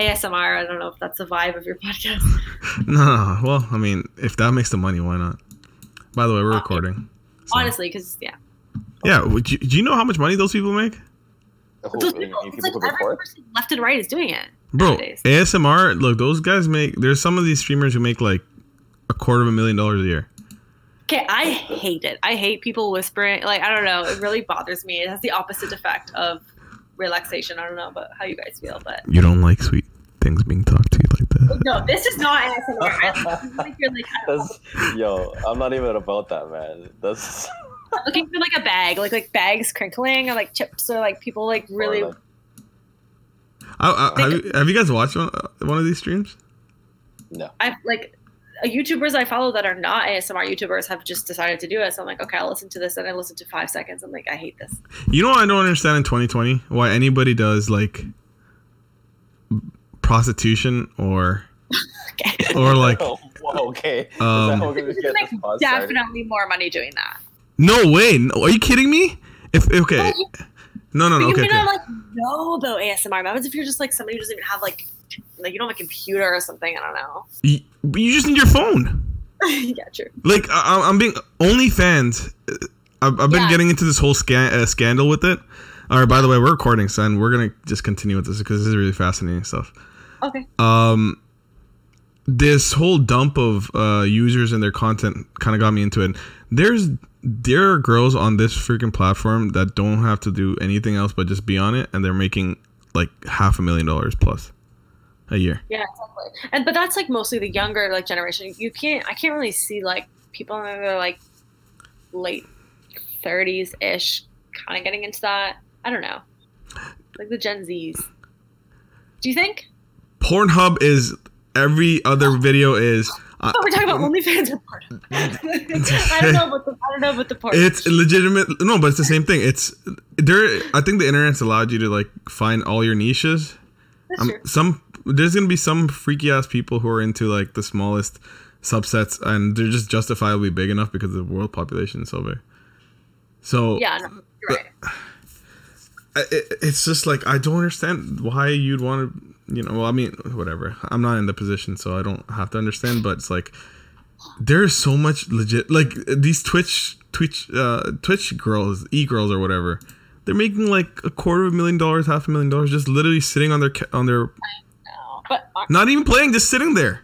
ASMR. I don't know if that's the vibe of your podcast. No, well, I mean, if that makes the money, why not? By the way, we're Uh, recording. so- Honestly, because yeah, Yeah, would you, do you know how much money those people make? Who, those you- people, it's like every person left and right is doing it. Bro, nowadays. ASMR, look, those guys make, there's some of these streamers who make like a quarter of a million dollars a year. Okay, I hate it. I hate people whispering. Like I don't know, it really bothers me. It has the opposite effect of relaxation. I don't know about how you guys feel, but You don't like sweet things being talked to you like that. no, this is not ASMR. This is like you're like That's, yo, I'm not even about that, man. That's looking for like a bag, like like bags crinkling or like chips or like people like really. or like- I, I, have, you, have you guys watched one, uh, one of these streams? no. I've like YouTubers I follow that are not ASMR YouTubers have just decided to do it. So I'm like, okay, I'll listen to this, and I listen to five seconds. I'm like, I hate this. You know what I don't understand in 2020? Why anybody does like prostitution or Okay. or like Oh, whoa, okay. Is Um, that gonna get like this pod started? definitely more money doing that. no way. No, are you kidding me? If okay, no, no, But no. you Okay, may okay. not like know though ASMR. What happens if you're just like somebody who doesn't even have like like you don't have a computer or something? I don't know. You, you just need your phone. yeah, true. Like I, I'm being OnlyFans. uh, I've, I've been Yeah. getting into this whole scan, uh, scandal with it. All right. By the way, we're recording, son. We're gonna just continue with this because this is really fascinating stuff. Okay. um this whole dump of uh users and their content kind of got me into it there's there are girls on this freaking platform that don't have to do anything else but just be on it and they're making like half a million dollars plus a year Yeah, exactly. And but that's like mostly the younger like generation. You can't. I can't really see like people in their like late thirties ish, kind of getting into that. I don't know, like the Gen Zs. Do you think? pornhub is every other video is uh, Oh, we're talking about OnlyFans or porn. I don't know about the. I don't know the porn. it's legitimate no but it's the same thing it's there i think the internet's allowed you to like find all your niches um, some there's gonna be some freaky ass people who are into like the smallest subsets and they're just justifiably big enough because the world population is so big. So Yeah, no, right. It, it's just like i don't understand why you'd want to you know well i mean whatever. I'm not in the position so i don't have to understand but it's like there's so much legit like these twitch twitch uh twitch girls e-girls or whatever they're making like a quarter of a million dollars half a million dollars just literally sitting on their on their but not even playing just sitting there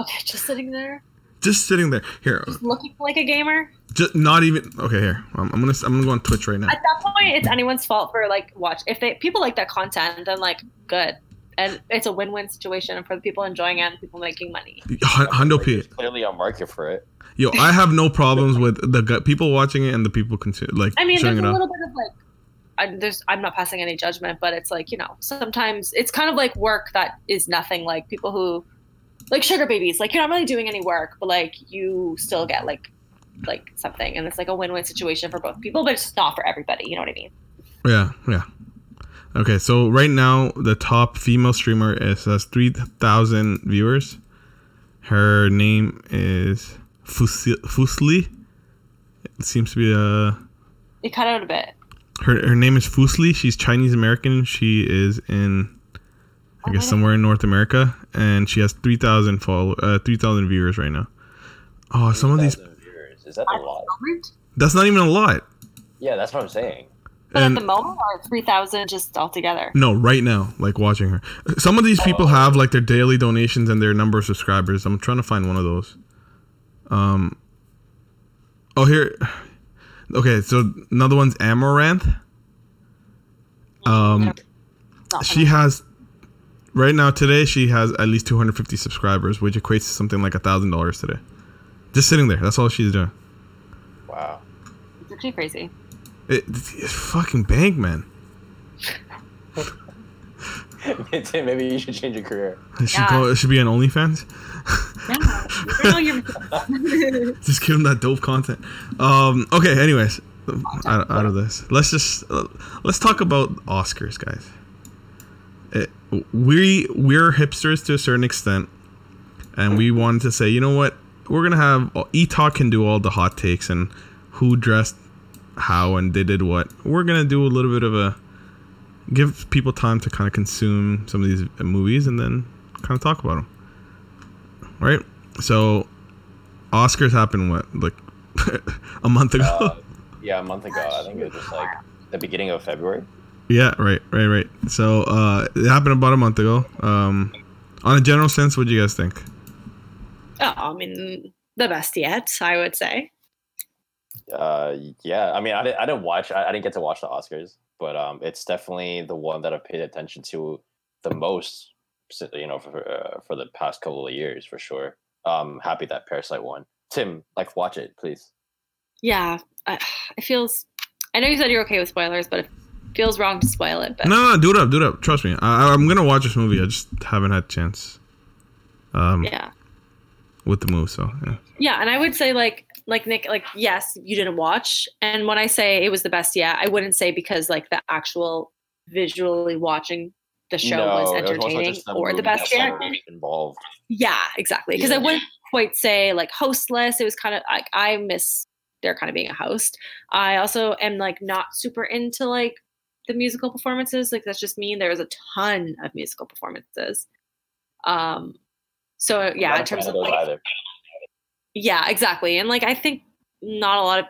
okay, just sitting there, just sitting there here looking like a gamer. just not even okay here i'm, I'm gonna i'm gonna go on twitch right now At that point, it's anyone's fault for like watch. If they people like that content, then like good, and it's a win-win situation for the people enjoying it and people making money. Hun- hundo p clearly a market for it. yo i have no problems with the people watching it and the people continue like I mean, there's it a off little bit of like. I, there's, I'm not passing any judgment, but it's like you know, sometimes it's kind of like work that is nothing. Like people who, like sugar babies, like you're not really doing any work, but like you still get like, like something, and it's like a win-win situation for both people, but it's not for everybody. You know what I mean? Yeah, yeah. Okay, so right now the top female streamer is has three thousand viewers. Her name is Fuslie. It seems to be a. It cut out a bit. Her her name is Fuslie. She's Chinese American. She is in, I Oh guess somewhere in North America, and she has three thousand follow uh, three thousand viewers right now. Oh, some of these. viewers. Is that a lot? That's not even a lot. Yeah, that's what I'm saying. But And- at the moment, or three thousand just altogether. No, right now, like watching her. Some of these people have like their daily donations and their number of subscribers. I'm trying to find one of those. Um. Oh, here. Okay, so another one's Amouranth. Um, she has right now today she has at least 250 subscribers, which equates to something like a thousand dollars today. Just sitting there. That's all she's doing. Wow. It's actually crazy. It, it's fucking bank, man. Maybe you should change your career. It should Yeah. go. It should be on OnlyFans. Yeah. You know you're- just give him that dope content. Um. Okay. Anyways, out, out of this, let's just uh, let's talk about Oscars, guys. It, we we're hipsters to a certain extent, and we wanted to say, you know what, we're gonna have E Talk can do all the hot takes and who dressed how and they did what. We're gonna do a little bit of a give people time to kind of consume some of these movies and then kind of talk about them. Right? So, Oscars happened what like a month ago. Uh, yeah, a month ago. I think it was just like the beginning of February. yeah, right, right, right. So, uh, it happened about a month ago. Um, on a general sense, what do you guys think? Oh, I mean, the best yet, I would say. Uh, yeah, I mean, I didn't, I didn't watch, I, I didn't get to watch the Oscars, but um, it's definitely the one that I've paid attention to the most, you know, for uh, for the past couple of years for sure. Um, happy that Parasite won. Tim, like, watch it, please. Yeah, I, it feels. I know you said you're okay with spoilers, but it feels wrong to spoil it. But No, no, do it up, do it up. Trust me, I, I'm gonna watch this movie. I just haven't had a chance. Um, yeah, with the move, so yeah. yeah, and I would say like like Nick, like yes, you didn't watch, and when I say it was the best, yeah, I wouldn't say because like the actual visually watching the show was No, so entertaining the or the best yet. involved. Yeah, exactly. Because I wouldn't quite say like hostless. It was kind of like I miss there kind of being a host. I also am like not super into like the musical performances. Like that's just me. There's a ton of musical performances. Um so yeah, in terms fan of like either. Yeah, exactly. And like I think not a lot of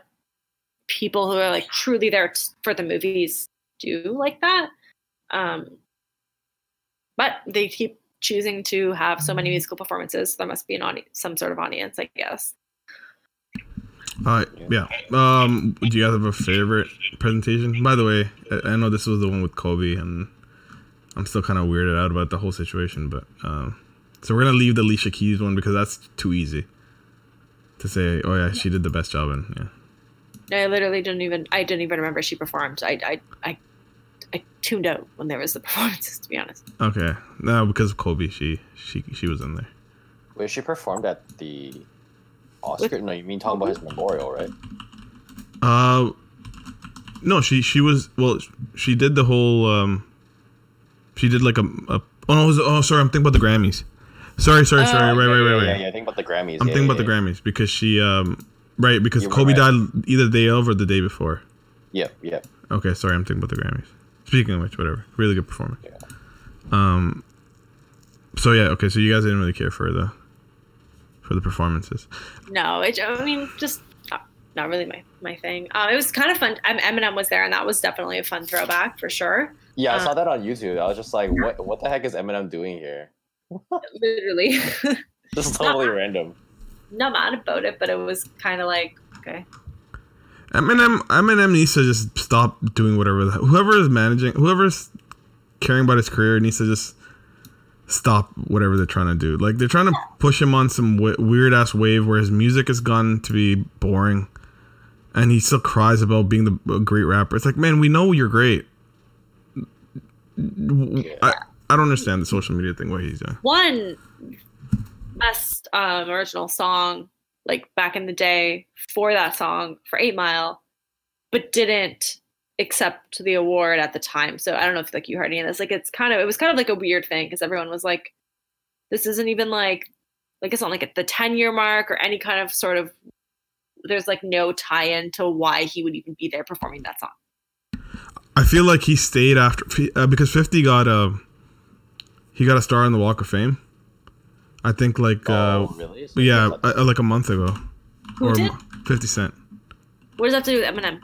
people who are like truly there for the movies do like that. Um but they keep choosing to have so many musical performances. There must be an audience, some sort of audience, I guess. Uh, yeah. Um, do you guys have a favorite presentation? By the way, I, I know this was the one with Kobe, and I'm still kind of weirded out about the whole situation. But um, so we're gonna leave the Alicia Keys one because that's too easy to say. Oh yeah, she did the best job, and yeah. I literally didn't even I didn't even remember she performed. I I I, I tuned out when there was the performances. To be honest, Okay, no, because of Kobe, she she she was in there. Wait, she performed at the Oscar? No, you mean talking about his memorial, right? Uh, no, she she was well. She did the whole. Um, she did like a. a oh no, was, oh sorry, I'm thinking about the Grammys. Sorry, sorry, sorry. Oh, right, right, yeah, right, yeah, right. Yeah, yeah, think about the Grammys. I'm yeah, thinking yeah, about the. Grammys because she um right because You Kobe right. died either the day of or the day before. Yeah, yeah. Okay, sorry, I'm thinking about the Grammys. Speaking of which, whatever, really good performance. Yeah. Um. So yeah, okay, so you guys didn't really care for the for the performances. no. It, I mean, just not, not really my my thing. Um, it was kind of fun. Um, Eminem was there, and that was definitely a fun throwback for sure. Yeah, I Uh, saw that on YouTube. I was just like, what what the heck is Eminem doing here? Literally, This is totally random. not mad about it, but it was kind of like okay. Eminem Eminem needs to just stop doing whatever. The, whoever is managing, whoever's caring about his career needs to just stop whatever they're trying to do. Like they're trying to push him on some w- weird ass wave where his music has gone to be boring, and he still cries about being the great rapper. It's like, man, we know you're great. I I don't understand the social media thing. What he's doing. one best um, original song like back in the day for that song for Eight Mile, but didn't accept the award at the time. So I don't know if like you heard any of this. Like it's kind of it was kind of like a weird thing because everyone was like, this isn't even like like it's not like at the ten year mark or any kind of sort of. There's like no tie-in to why he would even be there performing that song. I feel like he stayed after uh, because Fifty got a he got a star on the Walk of Fame. I think like uh, oh, really? So yeah, that's- uh, like a month ago. Who did? Fifty Cent. What does that have to do with Eminem?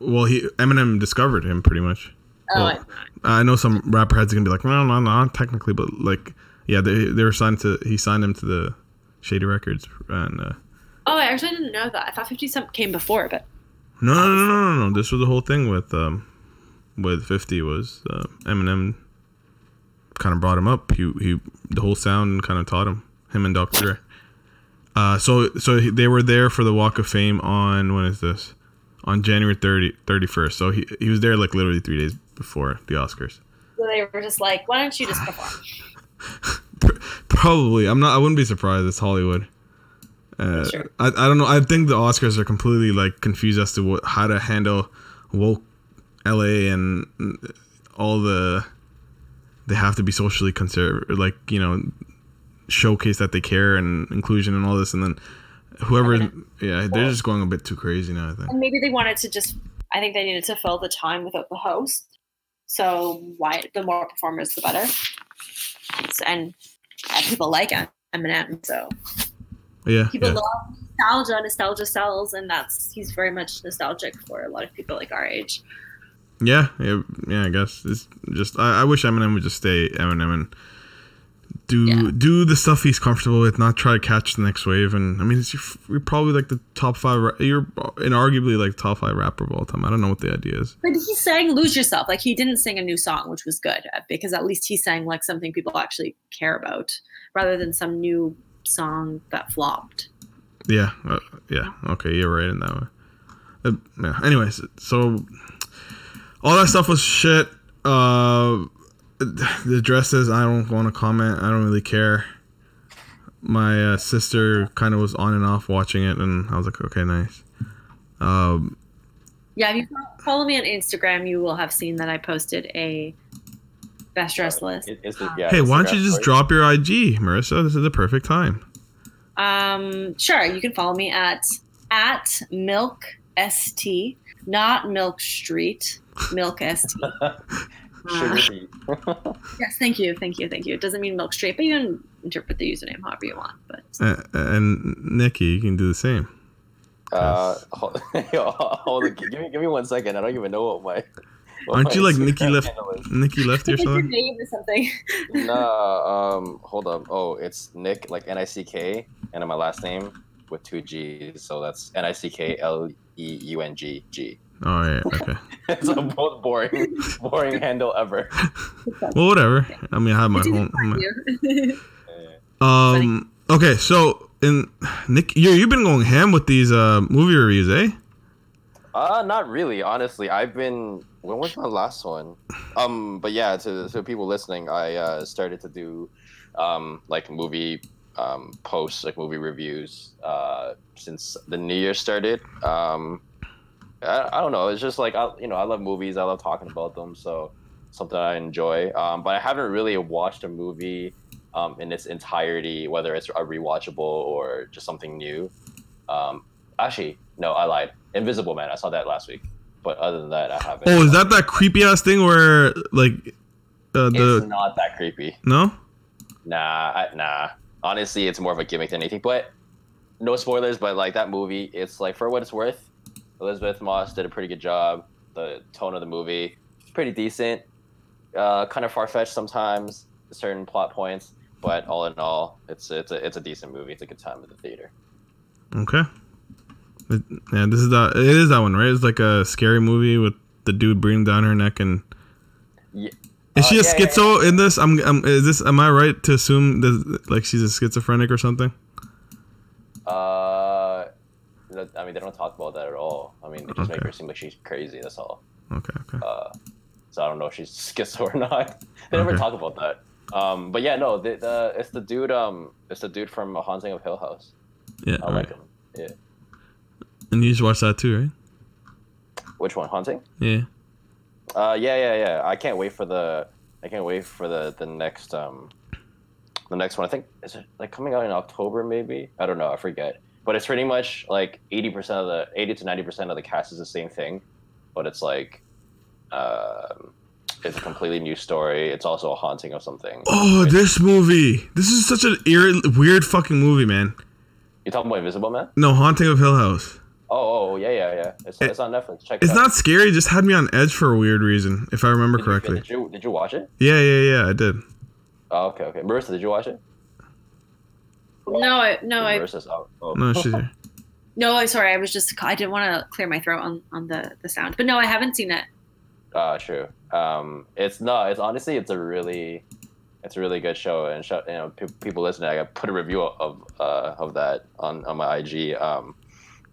Well, he Eminem discovered him pretty much. Oh, Well, I know some rapper heads are gonna be like, no, no, no, technically, but like, yeah, they they were signed to he signed him to the Shady Records, and uh, oh, I actually didn't know that. I thought Fifty Cent came before, but no, no, no, no, no, no, this was the whole thing with um with Fifty was uh, Eminem kind of brought him up. He he the whole sound kind of taught him him and Dr. Dre. Uh, so so they were there for the Walk of Fame on when is this? On January 30, 31st. So he he was there like literally three days before the Oscars. so they were just like, why don't you just perform? Probably. I'm not. I wouldn't be surprised. It's Hollywood. Uh, Sure. I, I don't know. I think the Oscars are completely like confused as to what, how to handle woke LA and all the they have to be socially conservative, like you know, showcase that they care and inclusion and all this, and then whoever, yeah, they're just going a bit too crazy now. I think. And maybe they wanted to just, I think they needed to fill the time without the host. So why the more performers, the better. And people like Eminem, so Yeah, people yeah. love nostalgia. Nostalgia sells, and that's he's very much nostalgic for a lot of people like our age. Yeah, yeah, yeah. I guess it's just I, I wish Eminem would just stay Eminem and do Yeah. do the stuff he's comfortable with, not try to catch the next wave. And I mean, you're, you're probably like the top five. You're inarguably like top five rapper of all time. I don't know what the idea is. But he sang "Lose Yourself." Like he didn't sing a new song, which was good uh, because at least he sang like something people actually care about, rather than some new song that flopped. Yeah, uh, yeah. Okay, you're right in that way. Uh, yeah. Anyways, so all that stuff was shit. Uh, the dresses, I don't want to comment. I don't really care. My uh, sister kind of was on and off watching it, and I was like, okay, nice. Um, Yeah, if you follow me on Instagram, you will have seen that I posted a best dress list. It- it's yeah, hey, why don't you just story. drop your IG, Marissa? This is the perfect time. Um, sure, you can follow me at at milk st, not milk street, milk st. Sugar Uh, yes, thank you, thank you, thank you. It doesn't mean milk straight, but you can interpret the username however you want. But Uh, and Nikki, you can do the same. Uh, hold, hold on, give me give me one second. I don't even know what my. what Aren't my you like Nikki left? Nikki left or Like your something? name or something. Nah, um, hold up. Oh, it's Nick, like N I C K, and then my last name with two G's. So that's N I C K L E U N G G. All right, okay. It's the most boring, boring handle ever. Well, whatever. I mean, I have my It's easy home. to find you. Yeah. Um. Okay, so in Nick, you you've been going ham with these uh movie reviews, eh? Uh, not really. Honestly, I've been. When was my last one? Um, but yeah, to to people listening, I uh, started to do, um, like movie um posts, like movie reviews, uh, since the new year started. Um, I, I don't know. It's just like I, you know, I love movies. I love talking about them. So something I enjoy. Um, but I haven't really watched a movie, um, in its entirety, whether it's a rewatchable or just something new. Um, actually, no, I lied. Invisible Man. I saw that last week. But other than that, I haven't. Oh, is that that creepy ass thing where like uh, It's the not that creepy. no? Nah, I, nah. Honestly, it's more of a gimmick than anything. But no spoilers. But like that movie, it's like for what it's worth. Elisabeth Moss did a pretty good job. The tone of the movie, pretty decent. Uh, kind of far fetched sometimes, certain plot points. But all in all, it's it's a it's a decent movie. It's a good time at the theater. Okay. It- yeah, this is that. It is that one, right? It's like a scary movie with the dude breathing down her neck and. Yeah. Is she Uh, a yeah, yeah, schizo in this? I'm, I'm. Is this? Am I right to assume that like she's a schizophrenic or something? Uh, I mean, they don't talk about that at all. I mean, they just make her seem like she's crazy. That's all. Okay. Okay. Uh, so I don't know if she's schizo or not. they never Okay. talk about that. Um, but yeah, no, the, the it's the dude. Um, it's the dude from A Haunting of Hill House. Yeah. I like right. him. Yeah. And you just watched that too, right? Which one? Haunting? Yeah. Uh, yeah, yeah, yeah. I can't wait for the. I can't wait for the the next um, the next one. I think is it like coming out in October maybe. I don't know. I forget. But it's pretty much like eighty percent of the eighty to ninety percent of the cast is the same thing, but it's like, um, it's a completely new story. It's also a haunting of something. Oh, this movie. This is such an eerie, weird fucking movie, man. You talking about Invisible Man? No, Haunting of Hill House. Oh, oh, yeah, yeah, yeah. It's, It- it's on Netflix. Check it It's out. not scary. It just had me on edge for a weird reason, if I remember Did you- correctly. Did you did you watch it? Yeah, yeah, yeah. I did. Oh, okay, okay. Marissa, did you watch it? No, I, no, I, Oh. No, she's here. no. Sorry. I was just. I didn't want to clear my throat on on the the sound, but no, I haven't seen it. Uh, true. Um, it's no, it's honestly, it's a really, it's a really good show, and show, you know, pe- people listening, I put a review of uh of that on on my IG. Um,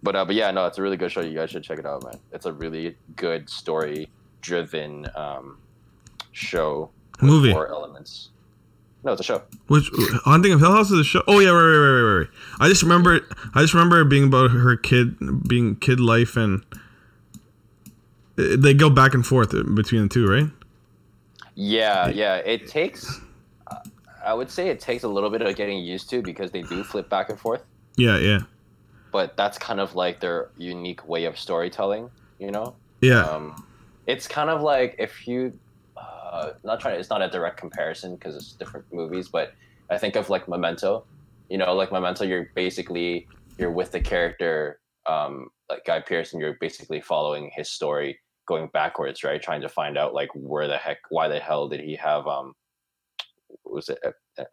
but uh, but yeah, no, it's a really good show. You guys should check it out, man. It's a really good story driven um show. with Movie. Four elements. No, it's a show. Which Haunting of Hill House is a show? Oh yeah, right, right, right, right, right. I just remember. I just remember it being about her kid, being kid life, and they go back and forth between the two, right? Yeah, yeah. It takes. I would say it takes a little bit of getting used to because they do flip back and forth. Yeah, yeah, but that's kind of like their unique way of storytelling you know yeah. um, it's kind of like if you uh, not trying. to, it's not a direct comparison because it's different movies, but I think of like Memento. You know, like Memento, you're basically you're with the character, um, like Guy Pearce, and you're basically following his story going backwards, right? Trying to find out like where the heck, why the hell did he have um, was it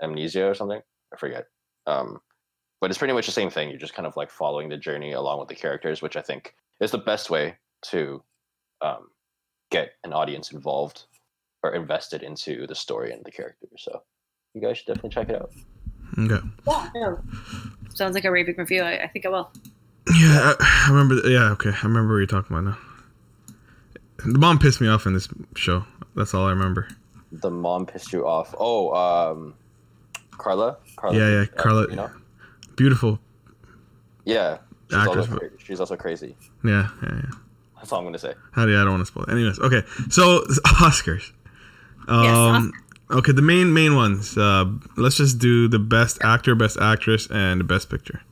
amnesia or something? I forget. Um, but it's pretty much the same thing. You're just kind of like following the journey along with the characters, which I think is the best way to um, get an audience involved or invested into the story and the characters. So you guys should definitely check it out. Okay. Yeah, no. Sounds like a raving review. I, I think I will. Yeah, I, I remember. Yeah, okay. I remember what you're talking about now. The mom pissed me off in this show. That's all I remember. The mom pissed you off. Oh, um, Carla. Carla. Yeah, yeah, uh, Carla- You know. Beautiful. Yeah. She's Actress, also, cra- she's also crazy. Yeah, yeah, yeah. That's all I'm gonna say. How do you, I don't want to spoil it. Anyways, okay. So Oscars. Yes, Um, okay, the main main ones. Uh, let's just do the best actor, best actress, and the best picture.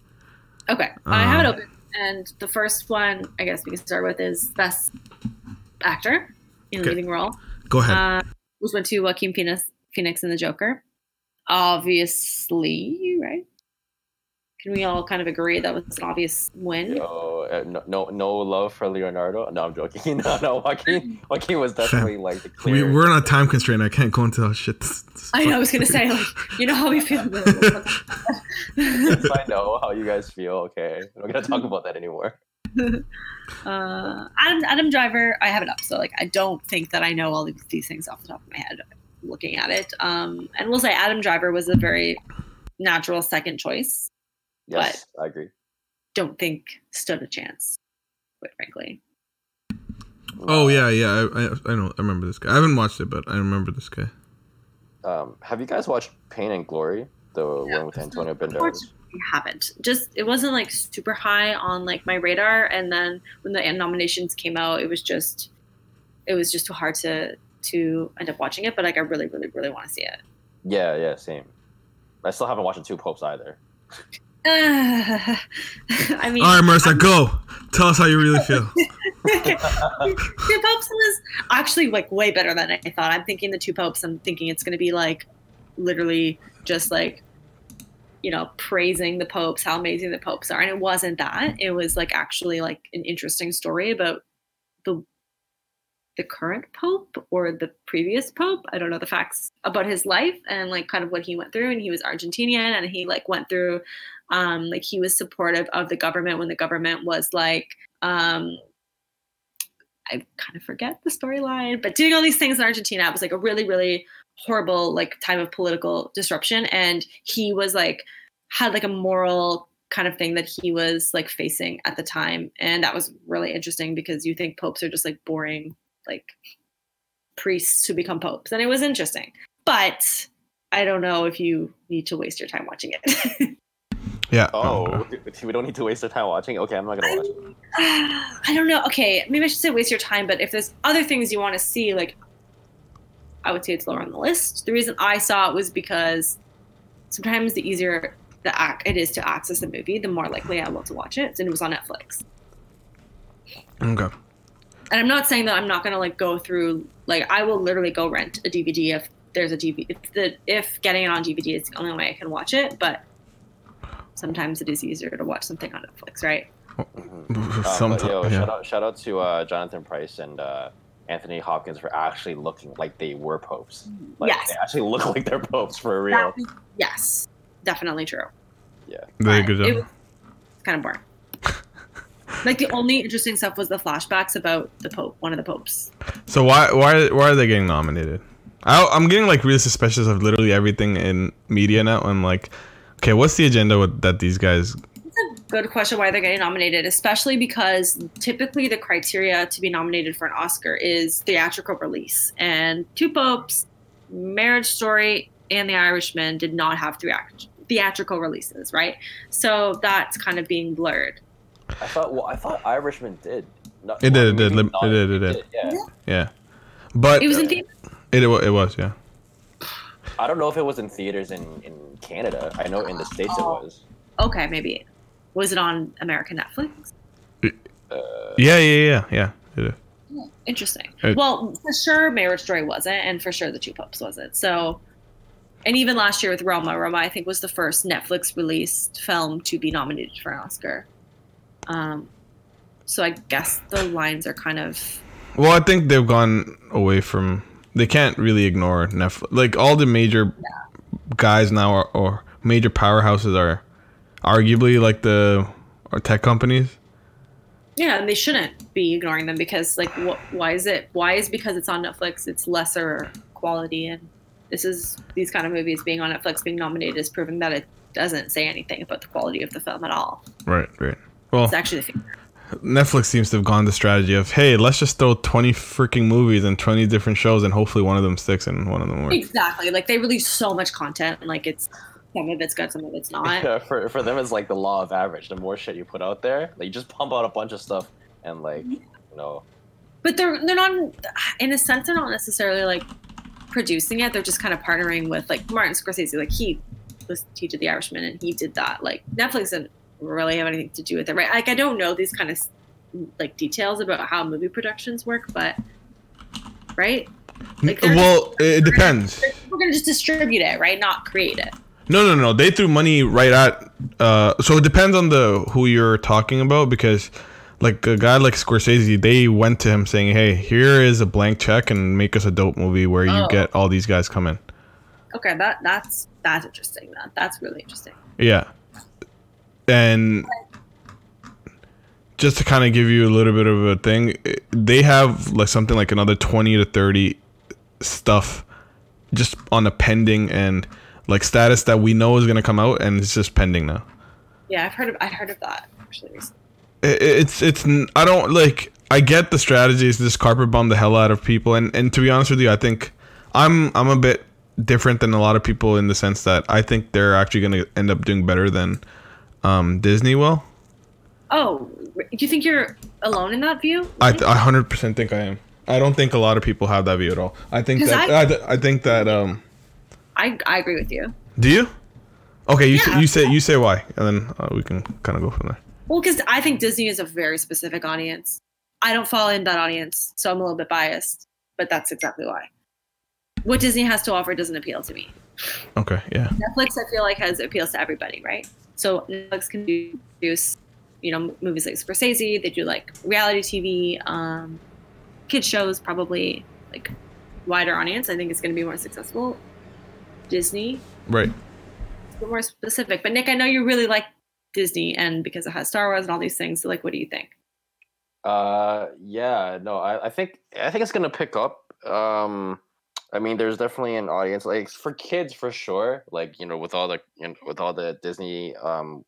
Okay, I have it open, and the first one I guess we can start with is best actor in Okay. leading role, Go ahead. uh, which went to Joaquin Phoenix, Phoenix in the Joker. Obviously, right? Can we all kind of agree that was an obvious win? No, uh, no, no, no love for Leonardo. No, I'm joking. No, no, Joaquin. Joaquin was definitely like the we, clear. we're on a time constraint. I can't go into that shit. I know. I was gonna say, like, you know how we feel. about I know how you guys feel. Okay, we're not gonna talk about that anymore. uh, Adam Adam Driver. I have it up, so like I don't think that I know all of these things off the top of my head. Looking at it, um, and we'll say Adam Driver was a very natural second choice. Yes, I agree. Don't think stood a chance, quite frankly. oh yeah, yeah. I, I I know. I remember this guy. I haven't watched it, but I remember this guy. Um, have you guys watched Pain and Glory, the one with Antonio Banderas? Unfortunately, I haven't. Just it wasn't like super high on like my radar, and then when the nominations came out, it was just it was just too hard to to end up watching it. But like I really, really, really want to see it. Yeah, yeah, same. I still haven't watched the Two Popes either. I mean, All right, Marissa, go. Tell us how you really feel. Two Popes was actually like way better than I thought. I'm thinking the Two Popes. I'm thinking it's going to be like literally just like you know praising the popes, how amazing the popes are, and it wasn't that. It was like actually like an interesting story about the the current pope or the previous pope. I don't know the facts about his life and like kind of what he went through. And he was Argentinian, and he like went through um like he was supportive of the government when the government was like um I kind of forget the storyline, but doing all these things in Argentina was like a really, really horrible like time of political disruption. And he was like had like a moral kind of thing that he was like facing at the time. And that was really interesting because you think popes are just like boring like priests who become popes. And it was interesting. But I don't know if you need to waste your time watching it. Yeah. Oh, oh we don't need to waste our time watching. Okay, I'm not gonna watch it. I don't know. Okay, maybe I should say waste your time, but if there's other things you want to see, like I would say it's lower on the list. The reason I saw it was because sometimes the easier the ac- it is to access a movie, the more likely I will to watch it. And it was on Netflix. Okay. And I'm not saying that I'm not gonna like go through like I will literally go rent a DVD if there's a DVD if the if getting it on DVD is the only way I can watch it, but sometimes it is easier to watch something on Netflix, right? Mhm. Um, but Sometimes. yo, yeah. shout out, shout out to uh, Jonathan Pryce and uh, Anthony Hopkins for actually looking like they were popes. Like, Yes. they actually look like they're popes for real. That yes, definitely true. Yeah. Very But good It job. was kind of boring. like the only interesting stuff was the flashbacks about the Pope, one of the popes. So why why why are they getting nominated? I, I'm getting like really suspicious of literally everything in media now. I'm like, okay, what's the agenda with that these guys? It's a good question why they're getting nominated, especially because typically the criteria to be nominated for an Oscar is theatrical release, and Two Popes, Marriage Story, and The Irishman did not have theat- theatrical releases, right? So that's kind of being blurred. I thought. Well, I thought Irishman did. No, It did, it did, maybe it not. did, it did. Yeah. Yeah, but It was in it, theaters. it, wa- it was yeah. I don't know if it was in theaters in, in Canada. I know in the states Oh. it was. Okay, maybe. Was it on American Netflix? Uh, Yeah, yeah, yeah, yeah. It is. Interesting. It- well, for sure, Marriage Story wasn't, and for sure, The Two Popes wasn't. So, and even last year with Roma, Roma I think was the first Netflix released film to be nominated for an Oscar. Um, so I guess the lines are kind of Well, I think they've gone away from. They can't really ignore Netflix. Like all the major guys now are, or major powerhouses are arguably like the or tech companies. yeah, and they shouldn't be ignoring them because like wh- why is it why is because it's on Netflix it's lesser quality and this is these kind of movies being on Netflix being nominated is proving that it doesn't say anything about the quality of the film at all. Right, right. Well, It's actually the future. Netflix seems to have gone the strategy of, hey, let's just throw 20 freaking movies and 20 different shows and hopefully one of them sticks and one of them works. Exactly. Like they release so much content and like it's some of it's good, some of it's not. Yeah, for for them, it's like the law of average. The more shit you put out there, like you just pump out a bunch of stuff, and like mm-hmm. you know, But they're they're not in a sense they're not necessarily like producing it. They're just kind of partnering with like Martin Scorsese. Like he was he did The Irishman and he did that. Like Netflix didn't really have anything to do with it, right? Like I don't know these kind of like details about how movie productions work, but right? Like, well, it depends. We're gonna just distribute it, right? Not create it. No, no, no. They threw money right at. Uh, so it depends on the who you're talking about because, like a guy like Scorsese, they went to him saying, "Hey, here is a blank check and make us a dope movie where you Oh. get all these guys coming." Okay, that that's that's interesting. That that's really interesting. Yeah, and just to kind of give you a little bit of a thing, eh, they have like something like another twenty to thirty stuff just on the pending and like status that we know is gonna come out and it's just pending now. Yeah, I've heard of I've heard of that actually recently. it- it's it's I don't like I get the strategies to just carpet bomb the hell out of people and and to be honest with you I think I'm I'm a bit different than a lot of people in the sense that I think they're actually going to end up doing better than um, Disney will. Oh, do you think you're alone in that view? I I 100% think I am. I don't think a lot of people have that view at all. I think that I- I, I think that um I, I agree with you. do you? Okay, you say, Yeah. you say you say why and then uh, we can kind of go from there. Well, because I think Disney is a very specific audience. I don't fall in that audience, so I'm a little bit biased, but that's exactly why. What Disney has to offer doesn't appeal to me. Okay, yeah. Netflix, I feel like, has appeals to everybody, right? So Netflix can produce, you know, movies like Scorsese. They do like reality TV, um, kid shows, probably like wider audience. I think it's going to be more successful. Disney, Right. a more specific. But Nick, I know you really like Disney, and because it has Star Wars and all these things. So, like, what do you think? Uh, yeah, no, I, I think I think it's gonna pick up. Um, I mean, there's definitely an audience like for kids for sure. Like you know, with all the you know, with all the Disney, um,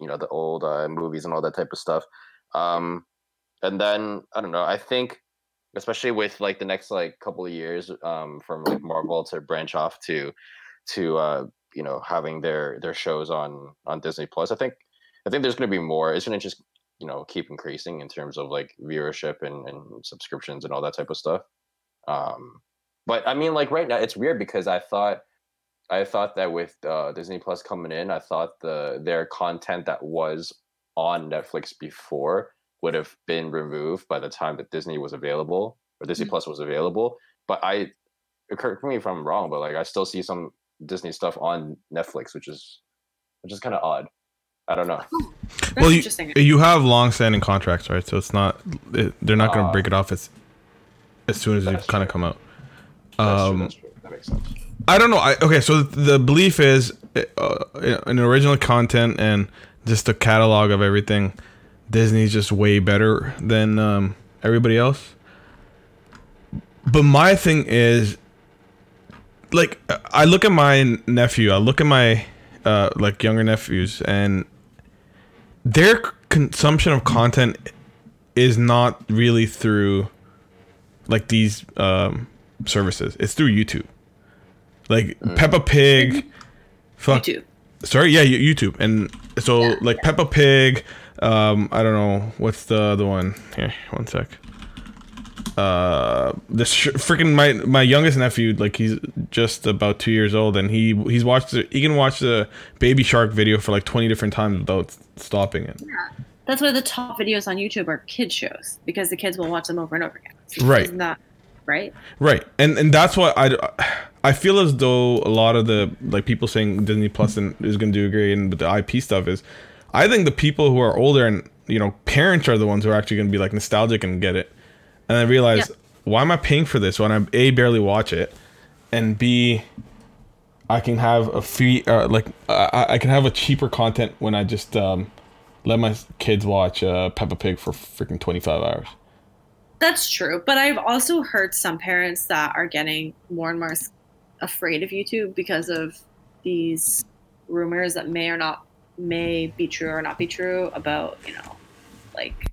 you know, the old uh, movies and all that type of stuff. Um, and then I don't know. I think, especially with like the next like couple of years, um, from like Marvel to branch off to, to uh, you know, having their their shows on on Disney Plus. I think I think there's gonna be more. It's gonna just you know keep increasing in terms of like viewership and, and subscriptions and all that type of stuff um but i mean like right now it's weird because i thought i thought that with uh, disney plus coming in i thought the their content that was on netflix before would have been removed by the time that disney was available or disney Mhm. plus was available but i correct me if i'm wrong but like i still see some disney stuff on netflix which is which is kind of odd i don't know That's well, you, interesting. you have long-standing contracts, right? So it's not it, they're not going to Ah. break it off as as soon as you kind of come out. That's true, Um, that's true. that makes sense I don't know. I, okay, so the belief is uh, an original content and just a catalog of everything. Disney's just way better than um, everybody else. But my thing is, like, I look at my nephew. I look at my uh, like younger nephews, and their consumption of content is not really through like these um, services. It's through YouTube. Like Peppa Pig, fuck. YouTube. Sorry, yeah, YouTube, and so Yeah, like Peppa Pig. Um, I don't know what's the other one. Here, one sec. Uh, this sh- freaking my my youngest nephew, like he's just about two years old, and he he's watched the, he can watch the Baby Shark video for like twenty different times without stopping it. Yeah. That's why the top videos on YouTube are kid shows because the kids will watch them over and over again. Right. Isn't that right? Right, and and that's what I I feel as though a lot of the like people saying Disney Plus and is going to do great and with the IP stuff is, I think the people who are older and you know parents are the ones who are actually going to be like nostalgic and get it, and I realize Yeah. why am I paying for this when I a barely watch it, and b I can have a free uh, like I, I can have a cheaper content when I just um, let my kids watch uh, Peppa Pig for freaking twenty five hours. That's true, but I've also heard some parents that are getting more and more afraid of YouTube because of these rumors that may or not may be true or not be true about you know, like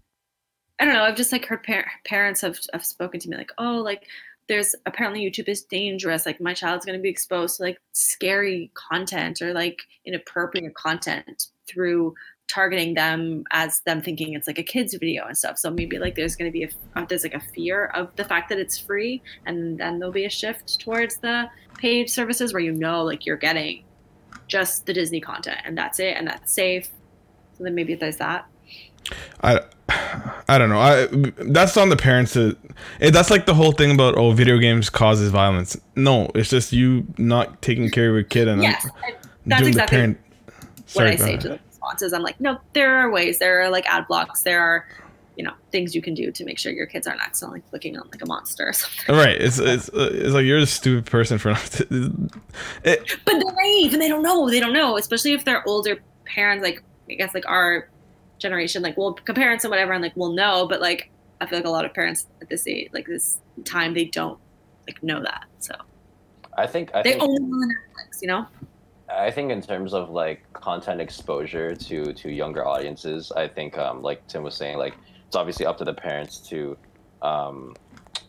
I don't know. I've just like heard par- parents have have spoken to me like, oh, like there's apparently YouTube is dangerous. Like my child's going to be exposed to like scary content or like inappropriate content through targeting them as them thinking it's like a kids video and stuff. So maybe like there's going to be a uh, there's like a fear of the fact that it's free, and then there'll be a shift towards the paid services where you know like you're getting just the Disney content and that's it and that's safe. So then maybe there's that. I I don't know. I that's on the parents to. That's like the whole thing about oh, video games causes violence. No, it's just you not taking care of your kid and Yes, that's doing exactly the parent. what I say to the responses. I'm like, no, there are ways. There are like ad blocks. There are, you know, things you can do to make sure your kids aren't accidentally clicking on like a monster or something. Right. It's it's uh, it's like you're a stupid person for not. To, it, But they're naive and they don't know. They don't know, especially if they're older parents. Like I guess like our generation, like we'll parents and whatever, and like we'll know. But like I feel like a lot of parents at this age, like this time, they don't like know that. So I think I they think only know the Netflix, you know. I think in terms of like content exposure to to younger audiences, I think um, like Tim was saying, like it's obviously up to the parents to um,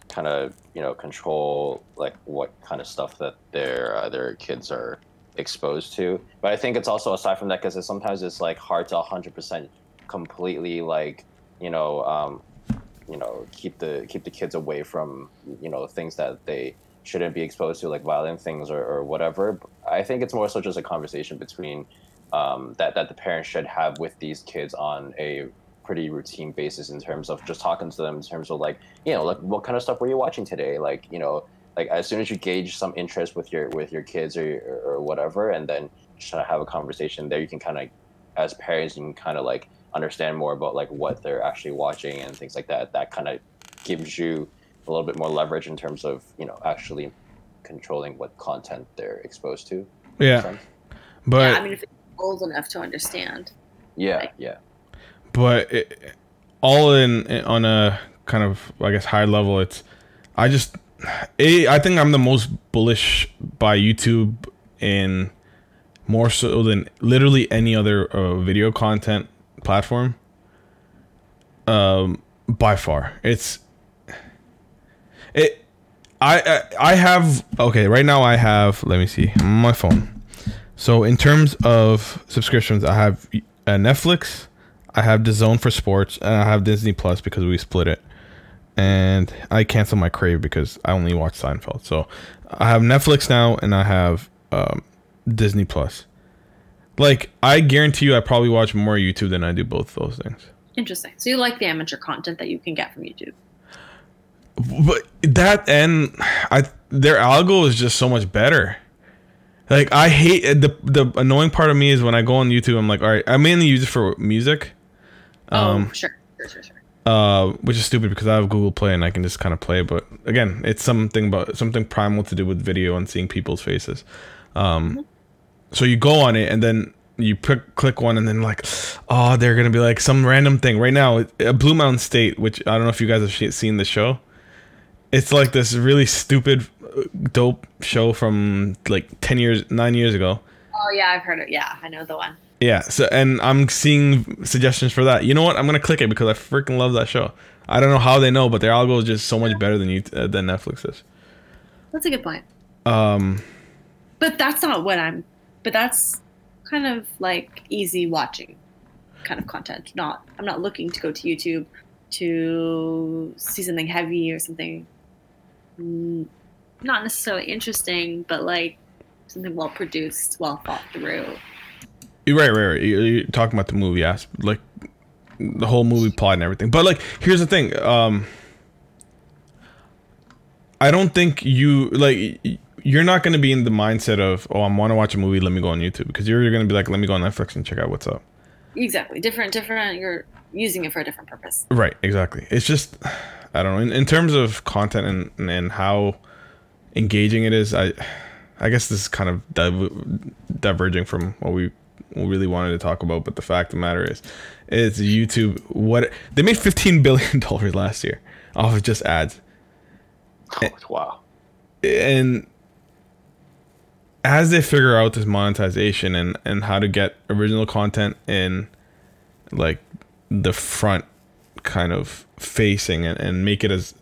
kind of you know control like what kind of stuff that their uh, their kids are exposed to. But I think it's also aside from that because sometimes it's like hard to hundred percent completely like you know um, you know keep the keep the kids away from you know things that they shouldn't be exposed to like violent things or, or whatever. I think it's more so just a conversation between um, that that the parents should have with these kids on a pretty routine basis in terms of just talking to them in terms of like you know like what kind of stuff were you watching today? Like you know like as soon as you gauge some interest with your with your kids or or, whatever and then just try to have a conversation there you can kind of as parents you can kind of like understand more about like what they're actually watching and things like that. That kind of gives you a little bit more leverage in terms of you know actually controlling what content they're exposed to yeah, but yeah, I mean, if it's old enough to understand. yeah yeah but it, all in on a kind of I guess high level, it's I just a I think I'm the most bullish by YouTube in more so than literally any other uh, video content platform. Um, by far, it's it. I I I have okay right now. I have let me see my phone. So in terms of subscriptions, I have uh, Netflix. I have DAZN for sports, and I have Disney Plus because we split it. And I canceled my Crave because I only watch Seinfeld. So I have Netflix now, and I have um, Disney Plus. Like I guarantee you, I probably watch more YouTube than I do both those things. Interesting. So you like the amateur content that you can get from YouTube? But that and I, their algo is just so much better. Like I hate the the annoying part of me is when I go on YouTube, I'm like, all right, I mainly use it for music. Um, oh, sure, sure, sure, sure. uh, which is stupid because I have Google Play and I can just kind of play. But again, it's something about something primal to do with video and seeing people's faces. Um, so you go on it and then you pick, click one and then like, oh, they're gonna be like some random thing. Right now, Blue Mountain State, which I don't know if you guys have seen the show. It's like this really stupid, dope show from like ten years, nine years ago. Oh yeah, I've heard it. Yeah, I know the one. Yeah. So and I'm seeing suggestions for that. You know what? I'm gonna click it because I freaking love that show. I don't know how they know, but their algo is just so much better than you uh, than Netflix is. That's a good point. Um, But that's not what I'm. But that's kind of like easy watching kind of content. Not I'm not looking to go to YouTube to see something heavy or something not necessarily interesting, but like something well produced, well thought through. right, right, right. You- You're talking about the movie aspect. Like, the whole movie plot and everything. But like, here's the thing. Um, I don't think you like. You're not going to be in the mindset of, oh, I want to watch a movie. Let me go on YouTube because you're, you're going to be like, let me go on Netflix and check out what's up. Exactly. Different. Different. You're using it for a different purpose. Right. Exactly. It's just, I don't know. In, in terms of content and and how engaging it is, I, I guess this is kind of div- diverging from what we really wanted to talk about. But the fact of the matter is, it's YouTube. What they made fifteen billion dollars last year off of just ads. Oh, wow. And as they figure out this monetization and and how to get original content in like the front kind of facing and, and make it as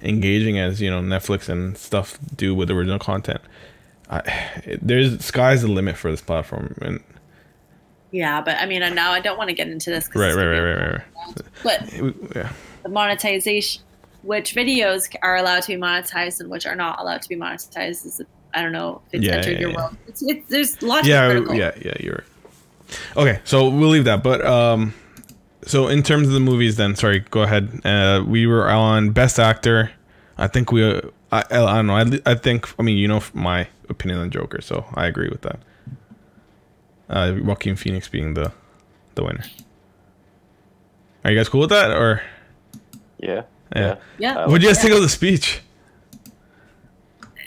engaging as you know Netflix and stuff do with original content. I, there's sky's the limit for this platform, and yeah, but I mean, now I don't want to get into this. Right, right, right, right, right, right. But yeah. the monetization, which videos are allowed to be monetized and which are not allowed to be monetized, is I don't know if it's yeah, entered yeah, your yeah. world. It's, it's, there's lots. Yeah, of yeah, yeah. Yeah, you're right. Okay, so we'll leave that. But um, so in terms of the movies, then sorry, go ahead. Uh, we were on Best Actor. I think we. Uh, I, I don't know. I, I think. I mean, you know my opinion on Joker, so I agree with that. Uh, Joaquin Phoenix being the the winner. Are you guys cool with that, or? Yeah. Yeah. Yeah. Uh, What do you guys Yeah. think of the speech?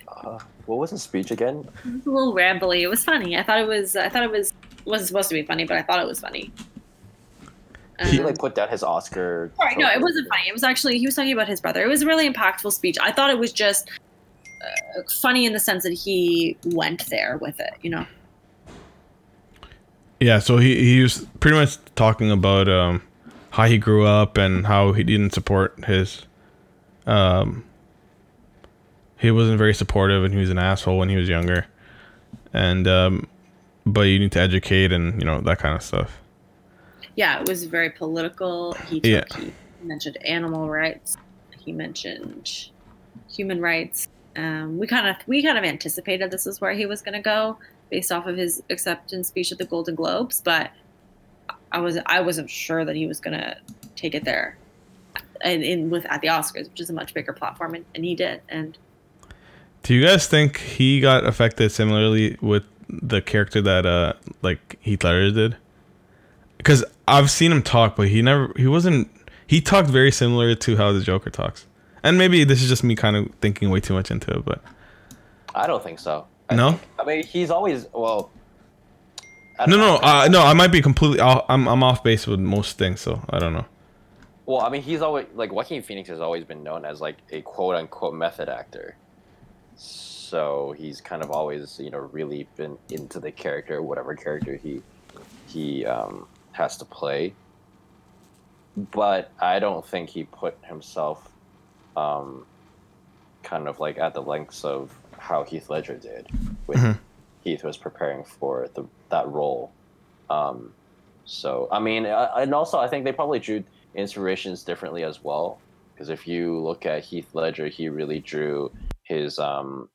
uh, what was the speech again? It was a little rambly. It was funny. I thought it was. I thought it was wasn't supposed to be funny, but I thought it was funny. He Um, like put down his Oscar. Sorry, no, it wasn't funny. It was actually he was talking about his brother. It was a really impactful speech. I thought it was just uh, funny in the sense that he went there with it. You know. Yeah, so he he was pretty much talking about um how he grew up and how he didn't support his um he wasn't very supportive and he was an asshole when he was younger. And um but you need to educate and you know that kind of stuff. Yeah, it was very political. He took, Yeah. he mentioned animal rights. He mentioned human rights. Um, we kind of we kind of anticipated this is where he was going to go based off of his acceptance speech at the Golden Globes, but I was I wasn't sure that he was going to take it there, and in with at the Oscars, which is a much bigger platform, and, and he did. And Do you guys think he got affected similarly with the character that uh like Heath Ledger did? Because I've seen him talk, but he never he wasn't he talked very similar to how the Joker talks. And maybe this is just me kind of thinking way too much into it, but I don't think so. I No? think- I mean, he's always well. No, don't no, know. uh, no. I might be completely. Off, I'm I'm off base with most things, so I don't know. Well, I mean, he's always like Joaquin Phoenix has always been known as like a quote unquote method actor. So he's kind of always, you know, really been into the character, whatever character he he um, has to play. But I don't think he put himself um, kind of like at the lengths of how Heath Ledger did when Mhm. Heath was preparing for the that role. Um, so I mean, uh, and also I think they probably drew inspirations differently as well. Because if you look at Heath Ledger, he really drew his um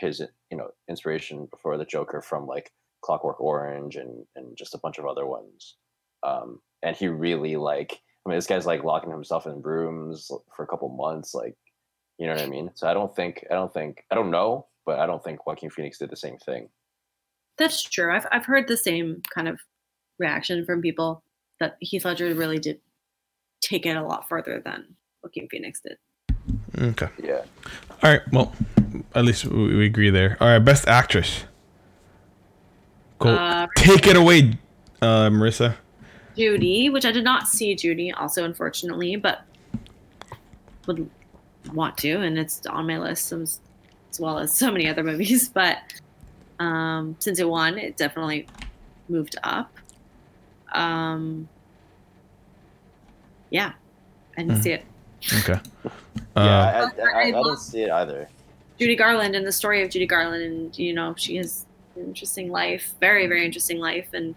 his you know inspiration for the Joker from like Clockwork Orange and and just a bunch of other ones. Um, and he really like I mean this guy's like locking himself in rooms for a couple months, like you know what I mean. So I don't think I don't think I don't know, but I don't think Joaquin Phoenix did the same thing. that's true. I've I've heard the same kind of reaction from people that Heath Ledger really did take it a lot further than Joaquin Phoenix did. Okay. Yeah. All right. Well, at least we, we agree there. All right. Best actress. Cool. Uh, Take it away, uh, Marissa. Judy, which I did not see Judy, also unfortunately, but would want to, and it's on my list as, as well as so many other movies. But um, since it won, it definitely moved up. Um, yeah, I didn't Mhm. see it. Okay. Yeah, Uh, I, I, I I, I didn't see it either. Judy Garland and the story of Judy Garland, and you know she has an interesting life, very very interesting life, and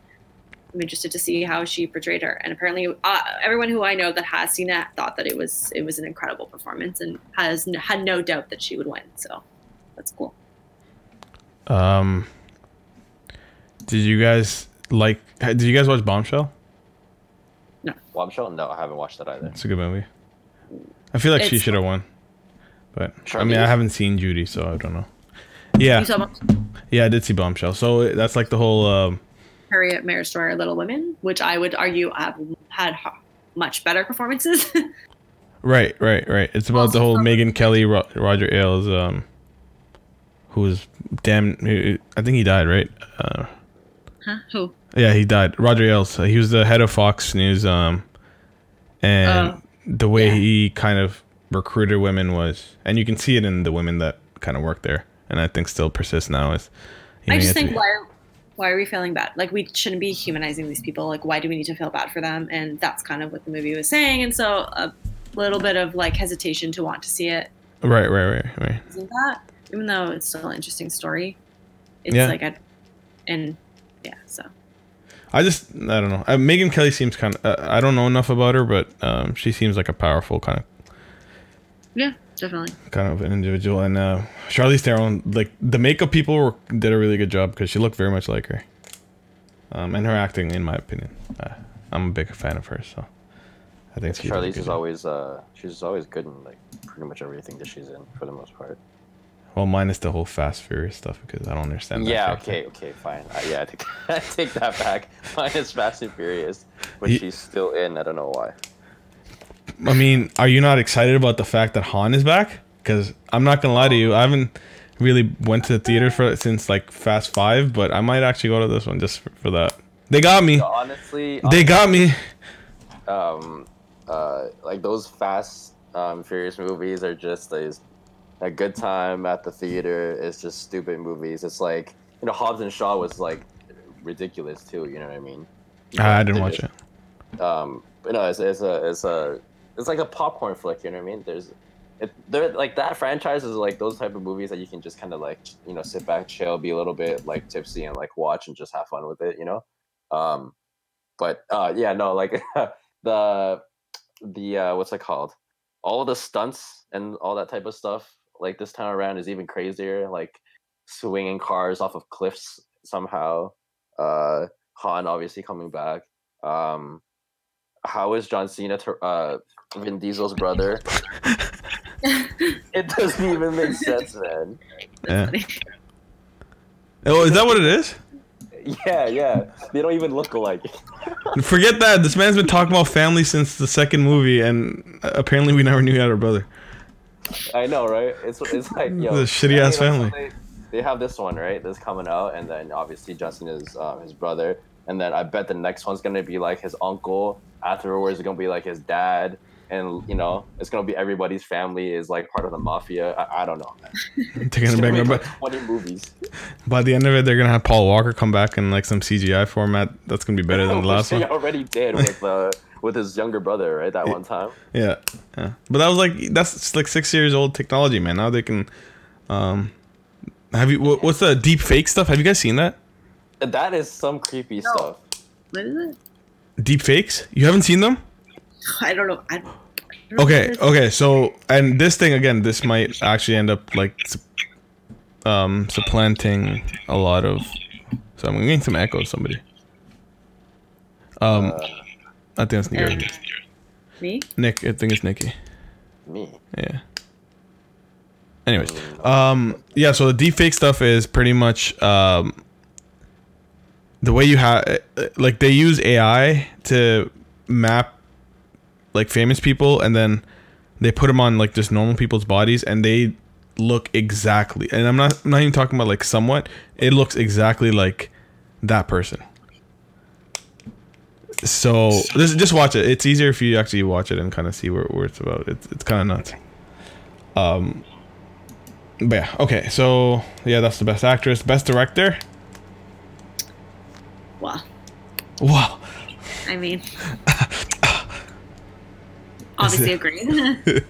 I'm interested to see how she portrayed her. And apparently, uh, everyone who I know that has seen it thought that it was it was an incredible performance, and has n- had no doubt that she would win. So that's cool. um. Did you guys like? Did you guys watch Bombshell? No. Bombshell? No, I haven't watched that either. It's a good movie. I feel like she should have won, but I mean, I haven't seen Judy, so I don't know. Yeah, yeah, I did see Bombshell. So that's like the whole. Um, Harriet Marriage Story, Little Women, which I would argue have had much better performances. right, right, right. It's about the whole Megyn Kelly, Ro- Roger Ailes, um, who was damn. I think he died, right? Uh, huh? Who? Yeah, he died. Roger Ailes. uh, He was the head of Fox News. Um, and Oh, the way yeah. he kind of recruited women was, and you can see it in the women that kind of work there, and I think still persists now. Is I just think be- why why are we feeling bad? Like we shouldn't be humanizing these people. Like why do we need to feel bad for them? And that's kind of what the movie was saying. And so a little bit of like hesitation to want to see it right, right, right, right. isn't that? Even though it's still an interesting story, it's Yeah. like a and yeah. So I just I don't know. Uh, Megyn Kelly seems kind of. Uh, I don't know enough about her, but um, she seems like a powerful kind of yeah, definitely. kind of an individual. And uh, Charlize Theron, like the makeup people were, did a really good job because she looked very much like her. Um, and her acting, in my opinion, uh, I'm a big fan of hers. So I think she Charlize is always uh she's always good in like pretty much everything that she's in for the most part. Well, minus the whole Fast Furious stuff because I don't understand. that Yeah, okay, okay, fine. Uh, yeah, I take, I take that back. Mine is Fast and Furious, but Ye- she's still in. I don't know why. I mean, are you not excited about the fact that Han is back? Because I'm not gonna lie to you, I haven't really went to the theater for since like Fast Five, but I might actually go to this one just for, for that. They got me. Honestly, They got me. um, uh, like those Fast um, Furious movies are just a, a good time at the theater. It's just stupid movies. It's like you know Hobbs and Shaw was like ridiculous too. You know what I mean? Ah, I didn't watch just- it. um but no it's, it's a it's a it's like a popcorn flick you know what i mean there's it they're like that franchise is like those type of movies that you can just kind of like you know sit back chill be a little bit like tipsy and like watch and just have fun with it you know um but uh yeah no like the the uh what's it called all of the stunts and all that type of stuff like this time around is even crazier like swinging cars off of cliffs somehow uh han obviously coming back um how is John Cena to, uh Vin Diesel's brother? It doesn't even make sense, man. Yeah. Oh, is that what it is? Yeah, yeah. They don't even look alike. Forget that. This man's been talking about family since the second movie, and apparently we never knew he had a brother. I know, right? It's it's like yo, The shitty ass family. They, they have this one, right? That's coming out, and then obviously Justin is um, his brother, and then I bet the next one's gonna be like his uncle. Afterwards, it's gonna be like his dad, and you know, it's gonna be everybody's family is like part of the mafia. I, I don't know. Man. Taking It's it gonna back, make, like, Twenty movies. by the end of it, they're gonna have Paul Walker come back in like some CGI format. That's gonna be better than the last one. one. already did with uh, with his younger brother, right? That one time. Yeah, yeah. But that was like that's like six years old technology, man. Now they can. Um, have you? wha- What's the deep fake stuff? Have you guys seen that? That is some creepy No. stuff. What is it? Deep fakes? You haven't seen them? I don't know. I, I don't Okay, what it is. okay. So, and this thing again, this might actually end up like, um, supplanting a lot of. So I'm getting some echo. Somebody. Um, Uh, I think it's Nick. Um, Me? Nick, I think it's Nikki. me. Yeah. Anyways, um, yeah. So the deepfake stuff is pretty much um, the way you have, like, they use AI to map like famous people, and then they put them on like just normal people's bodies, and they look exactly. And I'm not, I'm not even talking about like somewhat. It looks exactly like that person. So just just watch it. It's easier if you actually watch it and kind of see where, where it's about. It's it's kind of nuts. Um. But yeah, okay. So yeah, that's the best actress, best director. wow Wow. I mean, obviously agree.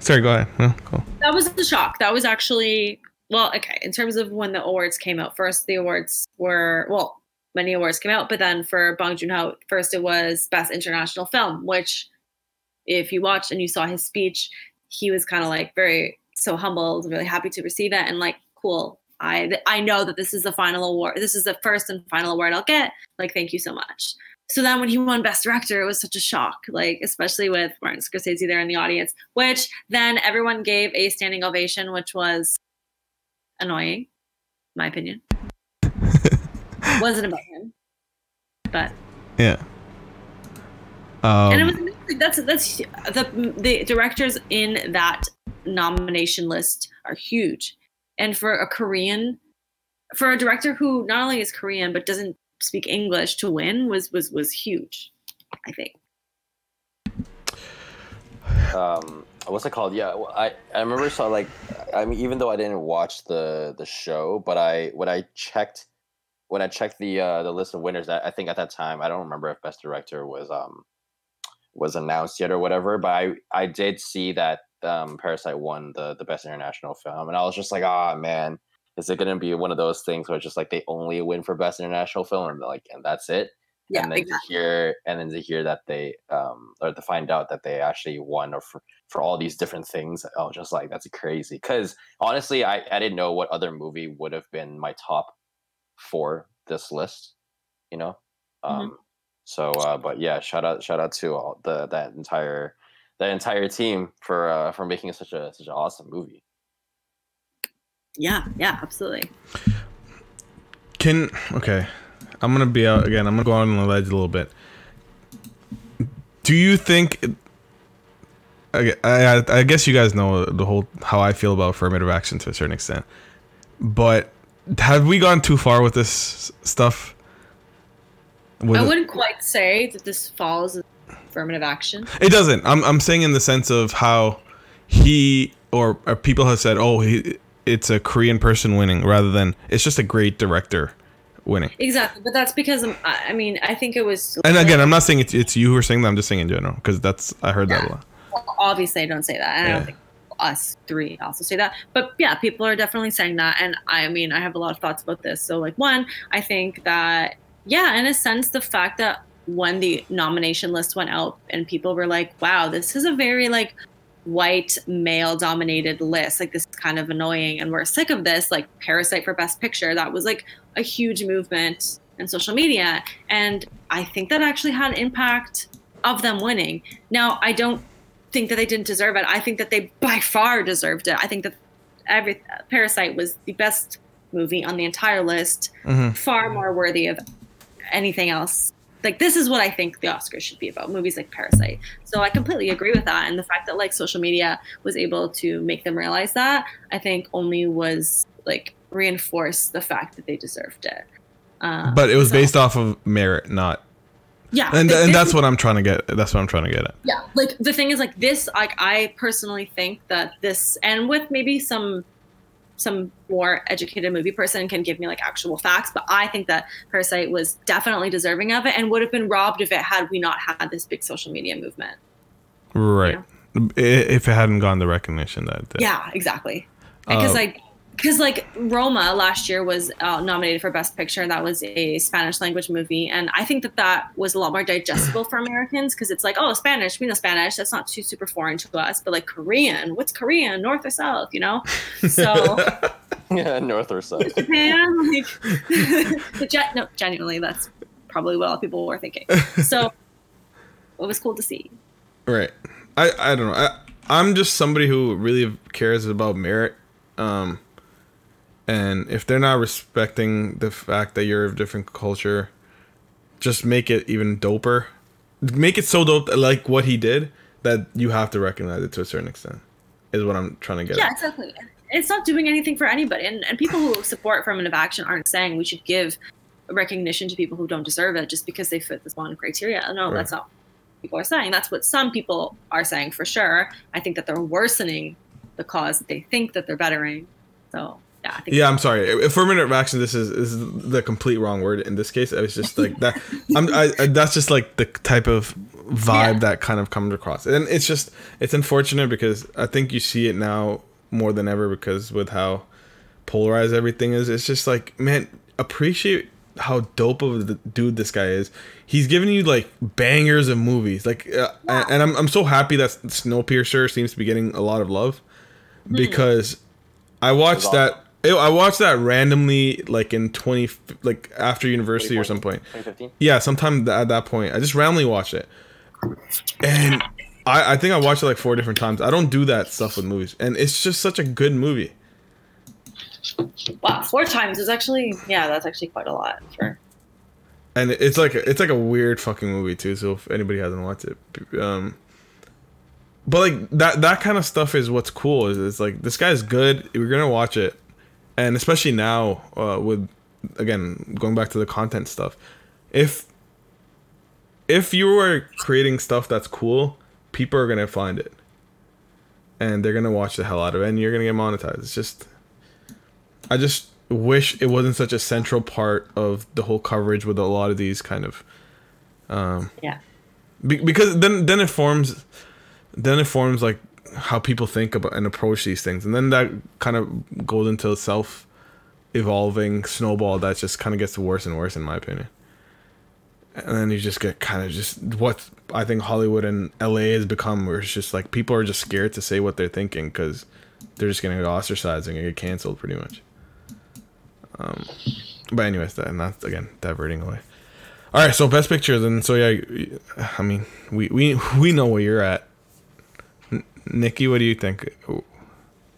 Sorry, go ahead. No, cool. that was the shock. That was actually well, okay. In terms of when the awards came out, first the awards were well, many awards came out, but then for Bong Joon Ho, first it was Best International Film, which, if you watched and you saw his speech, he was kind of like very so humbled, really happy to receive it, and like cool. I I know that this is the final award. This is the first and final award I'll get. Like, thank you so much. So then when he won Best Director, it was such a shock, like especially with Martin Scorsese there in the audience, which then everyone gave a standing ovation, which was annoying, in my opinion. Wasn't about him, but Yeah. and it Um, was amazing. that's that's the the directors in that nomination list are huge, and for a Korean, for a director who not only is Korean but doesn't speak English to win was was was huge. I think. um what's it called yeah i i remember saw like i mean even though i didn't watch the the show but i when i checked when i checked the uh the list of winners i, I think at that time i don't remember if best director was um was announced yet or whatever but i i did see that um parasite won the the best international film and i was just like ah man is it going to be one of those things where it's just like they only win for best international film and like and that's it Yeah, and then exactly. to hear and then to hear that they um or to find out that they actually won or for, for all these different things i was just like that's crazy because honestly I, I didn't know what other movie would have been my top for this list you know Mhm. um so uh but yeah shout out shout out to all the that entire that entire team for uh for making such a such an awesome movie Yeah, yeah, absolutely. Can okay, I'm gonna be out again. I'm gonna go out on the ledge a little bit. Do you think? I, I, I guess you guys know the whole how I feel about affirmative action to a certain extent, but have we gone too far with this stuff? With I wouldn't quite say that this falls in affirmative action. It doesn't. I'm I'm saying in the sense of how he or, or people have said, oh, he, it's a Korean person winning rather than it's just a great director winning. Exactly, but that's because um, I mean I think it was. And again, I'm not saying it's, it's you who are saying that. I'm just saying in general because that's I heard that a lot. Well, obviously I don't say that, I Yeah. don't think us three also say that. But yeah, people are definitely saying that, and I mean I have a lot of thoughts about this. So like one, I think that yeah, in a sense, the fact that when the nomination list went out and people were like, "Wow, this is a very like." White male dominated list like this is kind of annoying and we're sick of this like parasite for best picture that was like a huge movement in social media and i think that actually had an impact of them winning now i don't think that they didn't deserve it. I think that they by far deserved it. I think that every Parasite was the best movie on the entire list, Mhm. far more worthy of anything else. Like this is what I think the Oscars should be about, movies like Parasite. So I completely agree with that and the fact that like social media was able to make them realize that, I think only was like reinforced the fact that they deserved it. Um, But it was so- based off of merit, not yeah, and and that's what I'm trying to get. That's what I'm trying to get at. yeah like the thing is like this like i personally think that this and with maybe some some more educated movie person can give me like actual facts but i think that parasite was definitely deserving of it and would have been robbed if it had we not had this big social media movement Right. I- If it hadn't gotten the recognition that it did. yeah exactly because Uh, like because like Roma last year was uh, nominated for Best Picture, and that was a Spanish language movie, and I think that that was a lot more digestible for Americans because it's like, oh, Spanish, we know Spanish, that's not too super foreign to us, but like Korean, what's Korean, North or South, you know? So yeah north or south Japan, like, but gen- no, genuinely, that's probably what a lot of people were thinking. So it was cool to see. Right. I I don't know. I, I'm just somebody who really cares about merit. Um, and if they're not respecting the fact that you're of different culture, just make it even doper. Make it so dope, like what he did, that you have to recognize it to a certain extent. Is what I'm trying to get. Yeah, at. exactly. It's not doing anything for anybody. And, and people who support affirmative action aren't saying we should give recognition to people who don't deserve it just because they fit this one criteria. No, Right. that's not what people are saying. That's what some people are saying for sure. I think that they're worsening the cause that they think that they're bettering. So, yeah, I Yeah, I'm sorry. Affirmative action. This is, is the complete wrong word in this case. It's just like that. I'm. I, I, that's just like the type of vibe Yeah. that kind of comes across, and it's just it's unfortunate because I think you see it now more than ever because with how polarized everything is. It's just like man, appreciate how dope of the dude this guy is. He's giving you like bangers of movies, like, uh, and, and I'm I'm so happy that Snowpiercer seems to be getting a lot of love because I watched that Ew, I watched that randomly, like in twenty, like after university or some point. 2015. Yeah, sometime th- at that point, I just randomly watched it, and I, I think I watched it like four different times. I don't do that stuff with movies, and it's just such a good movie. Wow, four times is actually yeah, that's actually quite a lot for. and it's like it's like a weird fucking movie too. So if anybody hasn't watched it, um, but like that that kind of stuff is what's cool. Is it's like this guy's good. We're gonna watch it, and especially now uh, with again going back to the content stuff, if if you are creating stuff that's cool, people are gonna find it, and they're gonna watch the hell out of it, and you're gonna get monetized. It's just, I just wish it wasn't such a central part of the whole coverage with a lot of these kind of, um, Yeah. be- because then then it forms, then it forms like how people think about and approach these things, and then that kind of goes into a self evolving snowball that just kind of gets worse and worse in my opinion and then you just get kind of just what I think Hollywood and LA has become, where it's just like people are just scared to say what they're thinking because they're just gonna get ostracized and get canceled pretty much. Um, but anyways, that and that's again diverting away. All right, so best picture then. So yeah, I mean we we we know where you're at. N- Nikki, what do you think?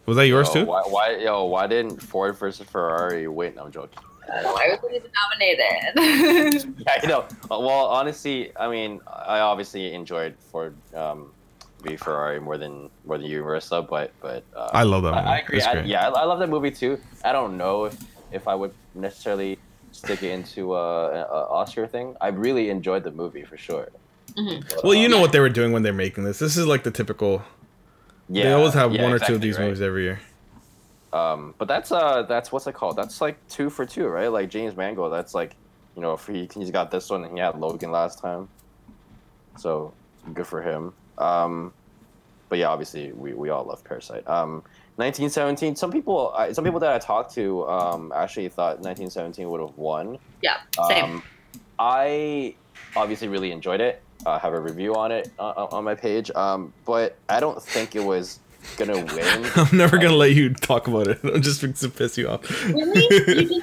Was that yours Yo, too? Why, why, yo, why didn't Ford versus Ferrari win? No, I'm joking. Why was it even nominated? Yeah, you know. Well, honestly, I mean, I obviously enjoyed Ford um, v Ferrari more than more than you, Marissa. But but uh, I love that I, I movie. agree. I, yeah, I, I love that movie too. I don't know if if I would necessarily stick it into uh, a, a Oscar thing. I really enjoyed the movie for sure. Mhm. But, Well, you um, know what they were doing when they're making this. This is like the typical. Yeah, they always have yeah, one or two of these right. movies every year. Um, but that's uh, that's what's it called? That's like two for two, right? Like James Mangold. That's like, you know, if he, he's got this one and he had Logan last time, so good for him. Um, but yeah, obviously we, we all love Parasite. Um, 1917. Some people, some people that I talked to, um, actually thought 1917 would have won. yeah, same. Um, I obviously really enjoyed it. I have a review on it uh, on my page. Um, but I don't think it was gonna win. I'm never gonna let you talk about it. I'm just to piss you off. really? You, didn't, you wait,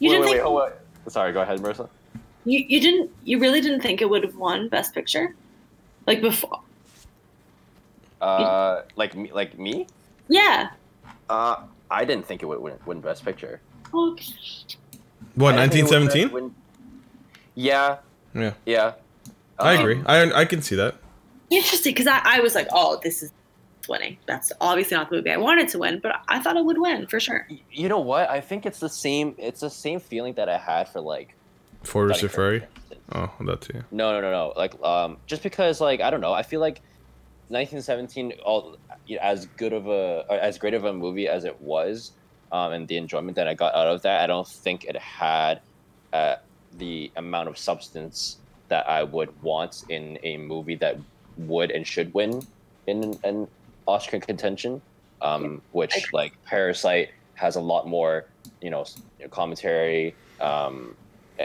didn't wait, think wait, oh, wait. Sorry, go ahead, Marissa. you, you didn't you really didn't think it would have won Best Picture, like before? Uh, like me, like me. Yeah. Uh, I didn't think it would win, win Best Picture. Okay. What I didn't think it would 1917? Yeah, Yeah, yeah. I Um, agree. I I can see that. Interesting, because I, I was like, oh, this is winning. That's obviously not the movie I wanted to win, but I thought it would win for sure. You know what? I think it's the same. It's the same feeling that I had for like. Ford versus Dunkirk, Ferrari. Oh, that too. No, no, no, no. Like, um, just because, like, I don't know. I feel like 1917, all as good of a, as great of a movie as it was, um, and the enjoyment that I got out of that, I don't think it had uh, the amount of substance that I would want in a movie that would and should win in an Oscar contention. Um, which, like, Parasite has a lot more, you know, commentary. Um,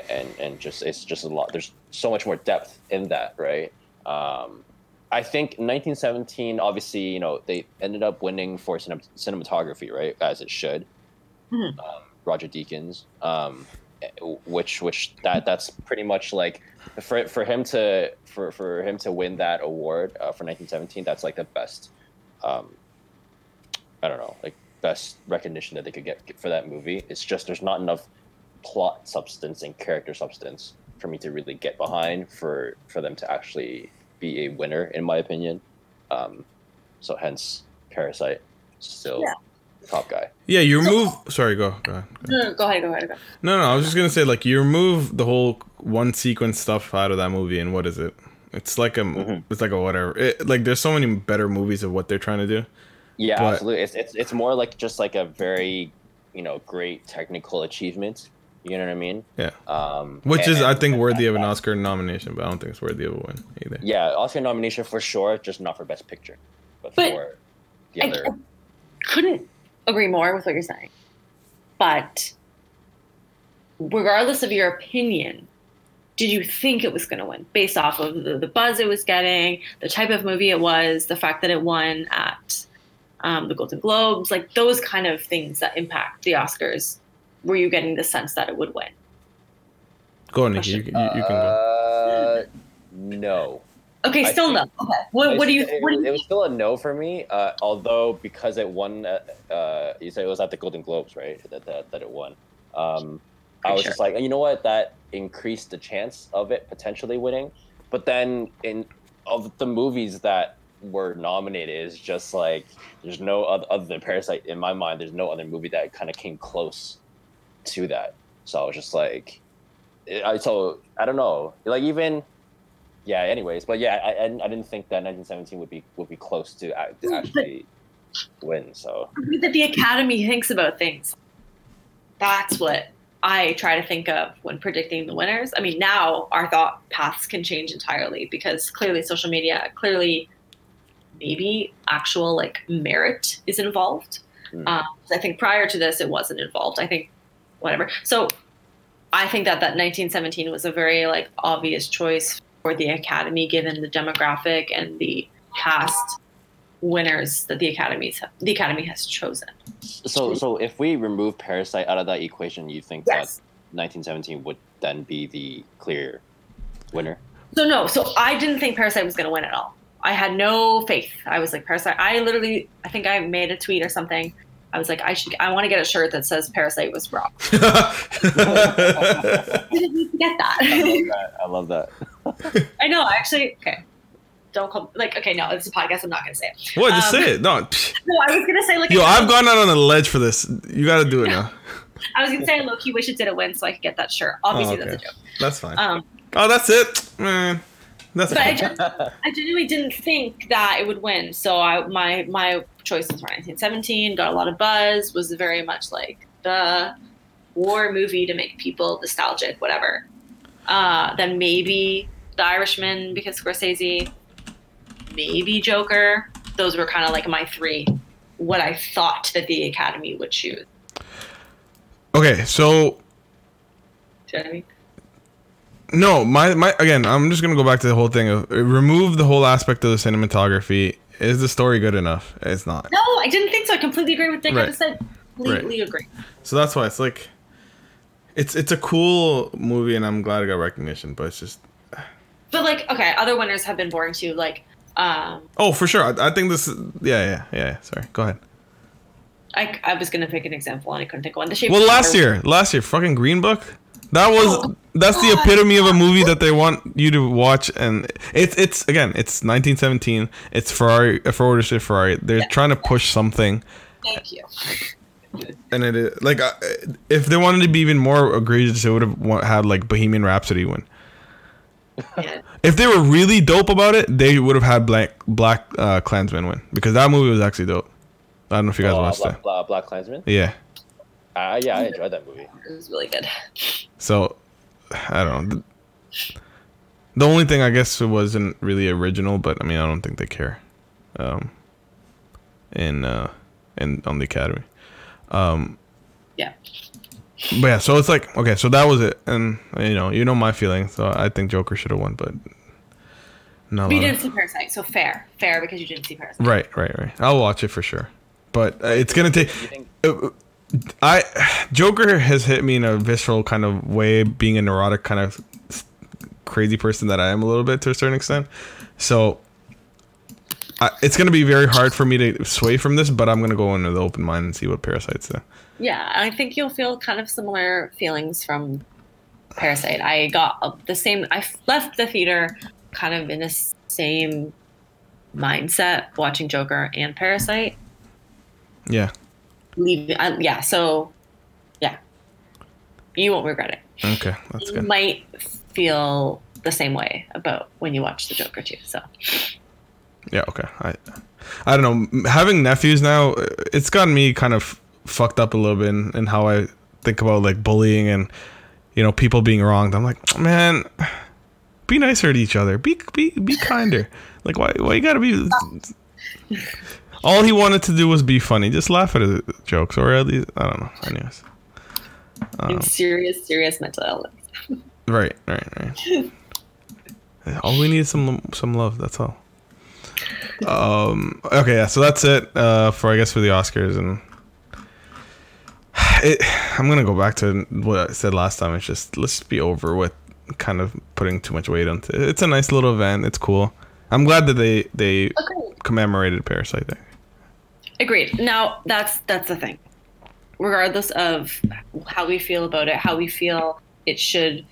and and just it's just a lot there's so much more depth in that right um i think 1917 obviously you know they ended up winning for cinem- cinematography right as it should Mhm. um, roger deakins um which which that that's pretty much like for for him to for for him to win that award uh, for 1917 that's like the best um i don't know like best recognition that they could get for that movie it's just there's not enough plot substance and character substance for me to really get behind for for them to actually be a winner in my opinion um so hence parasite still Yeah. The top guy Yeah, you remove. Sorry, go. Go ahead. No, no, go ahead, go ahead, go ahead. No, no, I was just gonna say like you remove the whole one sequence stuff out of that movie, and what is it? It's like a, Mhm. it's like a whatever. It, like there's so many better movies of what they're trying to do. yeah But- absolutely it's, it's it's more like just like a very you know great technical achievement you know what i mean Yeah. um Which and- is, I think, worthy of an Oscar nomination, but I don't think it's worthy of a win either. yeah oscar nomination for sure just not for best picture but, But for the I- other I couldn't agree more with what you're saying. But regardless of your opinion, did you think it was going to win based off of the, the buzz it was getting, the type of movie it was, the fact that it won at um, the Golden Globes, like those kind of things that impact the Oscars. Were you getting the sense that it would win? Go on, Nikki. You, you, you can go. Uh, no. Okay, I still no. Okay, what, what do you? It, What do it you? was still a no for me. Uh, although because it won, uh, uh, you said it was at the Golden Globes, right? That that, that it won. Um, I was sure. just like, you know what? That increased the chance of it potentially winning. But then in of the movies that were nominated, is just like there's no other, other than Parasite in my mind. There's no other movie that kind of came close to that. So I was just like, I so I don't know. Like even yeah. Anyways, but yeah, I, I, I didn't think that 1917 would be would be close to, to actually win. So that the Academy thinks about things. That's what I try to think of when predicting the winners. I mean, now our thought paths can change entirely because clearly social media, clearly maybe actual like merit is involved. Mm. Um, I think prior to this, it wasn't involved. I think whatever. So I think that that 1917 was a very like obvious choice for the Academy given the demographic and the past winners that the academies have, the academy has chosen. so so if we remove Parasite out of that equation, you think Yes. that 1917 would then be the clear winner? So no, so I didn't think Parasite was going to win at all. I had no faith. I was like Parasite. I literally, I think I made a tweet or something. I was like, I should, I want to get a shirt that says Parasite was wrong. I didn't need to get that. I love that. I know. I actually, okay. Don't call like okay. No, it's a podcast. I'm not gonna say it. what? Just Um, say it. No. No, I was gonna say like Yo, I- I've gone out on a ledge for this. You got to do it now. I was gonna say low key wish it didn't win so I could get that shirt. Obviously, Oh, okay. that's a joke. That's fine. Um, oh, that's it, man. That's but I just, I genuinely didn't think that it would win. So I my my choices were 1917. Got a lot of buzz. Was very much like the war movie to make people nostalgic, whatever. Uh, then maybe The Irishman because Scorsese. Maybe Joker. Those were kind of like my three. What I thought that the Academy would choose. Okay, so Do you know what I mean? no, my my again, I'm just gonna go back to the whole thing of remove the whole aspect of the cinematography. Is the story good enough? It's not. No, I didn't think so. I completely agree with Dick. I just said completely agree. So that's why it's like, it's it's a cool movie, and I'm glad it got recognition. But it's just But like, okay, other winners have been boring too. Like, um, oh, for sure. I, I think this. Is, yeah, yeah, yeah, yeah. Sorry, go ahead. I, I was gonna pick an example and I couldn't think of one. The Shape Well, last year, last year, fucking Green Book. That was Oh, that's the epitome of a movie that they want you to watch, and it's it's again, it's 1917. It's Ferrari, a Ford shit Ferrari. They're Yeah. trying to push something, Thank you. and it is like uh, if they wanted to be even more egregious, it would have had like Bohemian Rhapsody win. Yeah. If they were really dope about it, they would have had Black Black uh, Klansman win because that movie was actually dope. I don't know if you guys Oh, watched Black, it. Black, Black Klansman. Yeah. Uh, yeah, I enjoyed that movie. It was really good. So, I don't know. The, the only thing I guess it wasn't really original, but I mean, I don't think they care. Um, in uh, in on the academy. Um, Yeah. but yeah, so it's like okay, so that was it, and you know, you know my feeling. So I think Joker should have won, but no. But you didn't see Parasite, so fair, fair because you didn't see Parasite. Right, right, right. I'll watch it for sure, but uh, it's gonna take. Think? Uh, I Joker has hit me in a visceral kind of way, being a neurotic kind of crazy person that I am a little bit to a certain extent. So I, it's gonna be very hard for me to sway from this, but I'm gonna go into the open mind and see what Parasite's say. Yeah, I think you'll feel kind of similar feelings from Parasite. I got the same. I left the theater kind of in the same mindset watching Joker and Parasite. Yeah. Leaving, uh, yeah. So, yeah, you won't regret it. Okay, that's you good. might feel the same way about when you watch the Joker too. So Yeah. Okay. I I don't know. Having nephews now, uh, it's gotten me kind of fucked up a little bit in, in how I think about like bullying and you know people being wronged. I'm like, man, be nicer to each other. Be be be kinder. Like why why you gotta be? All he wanted to do was be funny. Just laugh at his jokes, or at least I don't know. Anyways, Um, serious, serious mental illness. right, right, right. All we need is some some love. That's all. um. Okay. Yeah. So that's it. Uh. For I guess for the Oscars and. It, I'm gonna go back to what I said last time. It's just let's just be over with kind of putting too much weight onto it. It's a nice little event. It's cool. I'm glad that they they Agreed. commemorated Parasite there. Agreed. Now that's that's the thing. Regardless of how we feel about it, how we feel it should,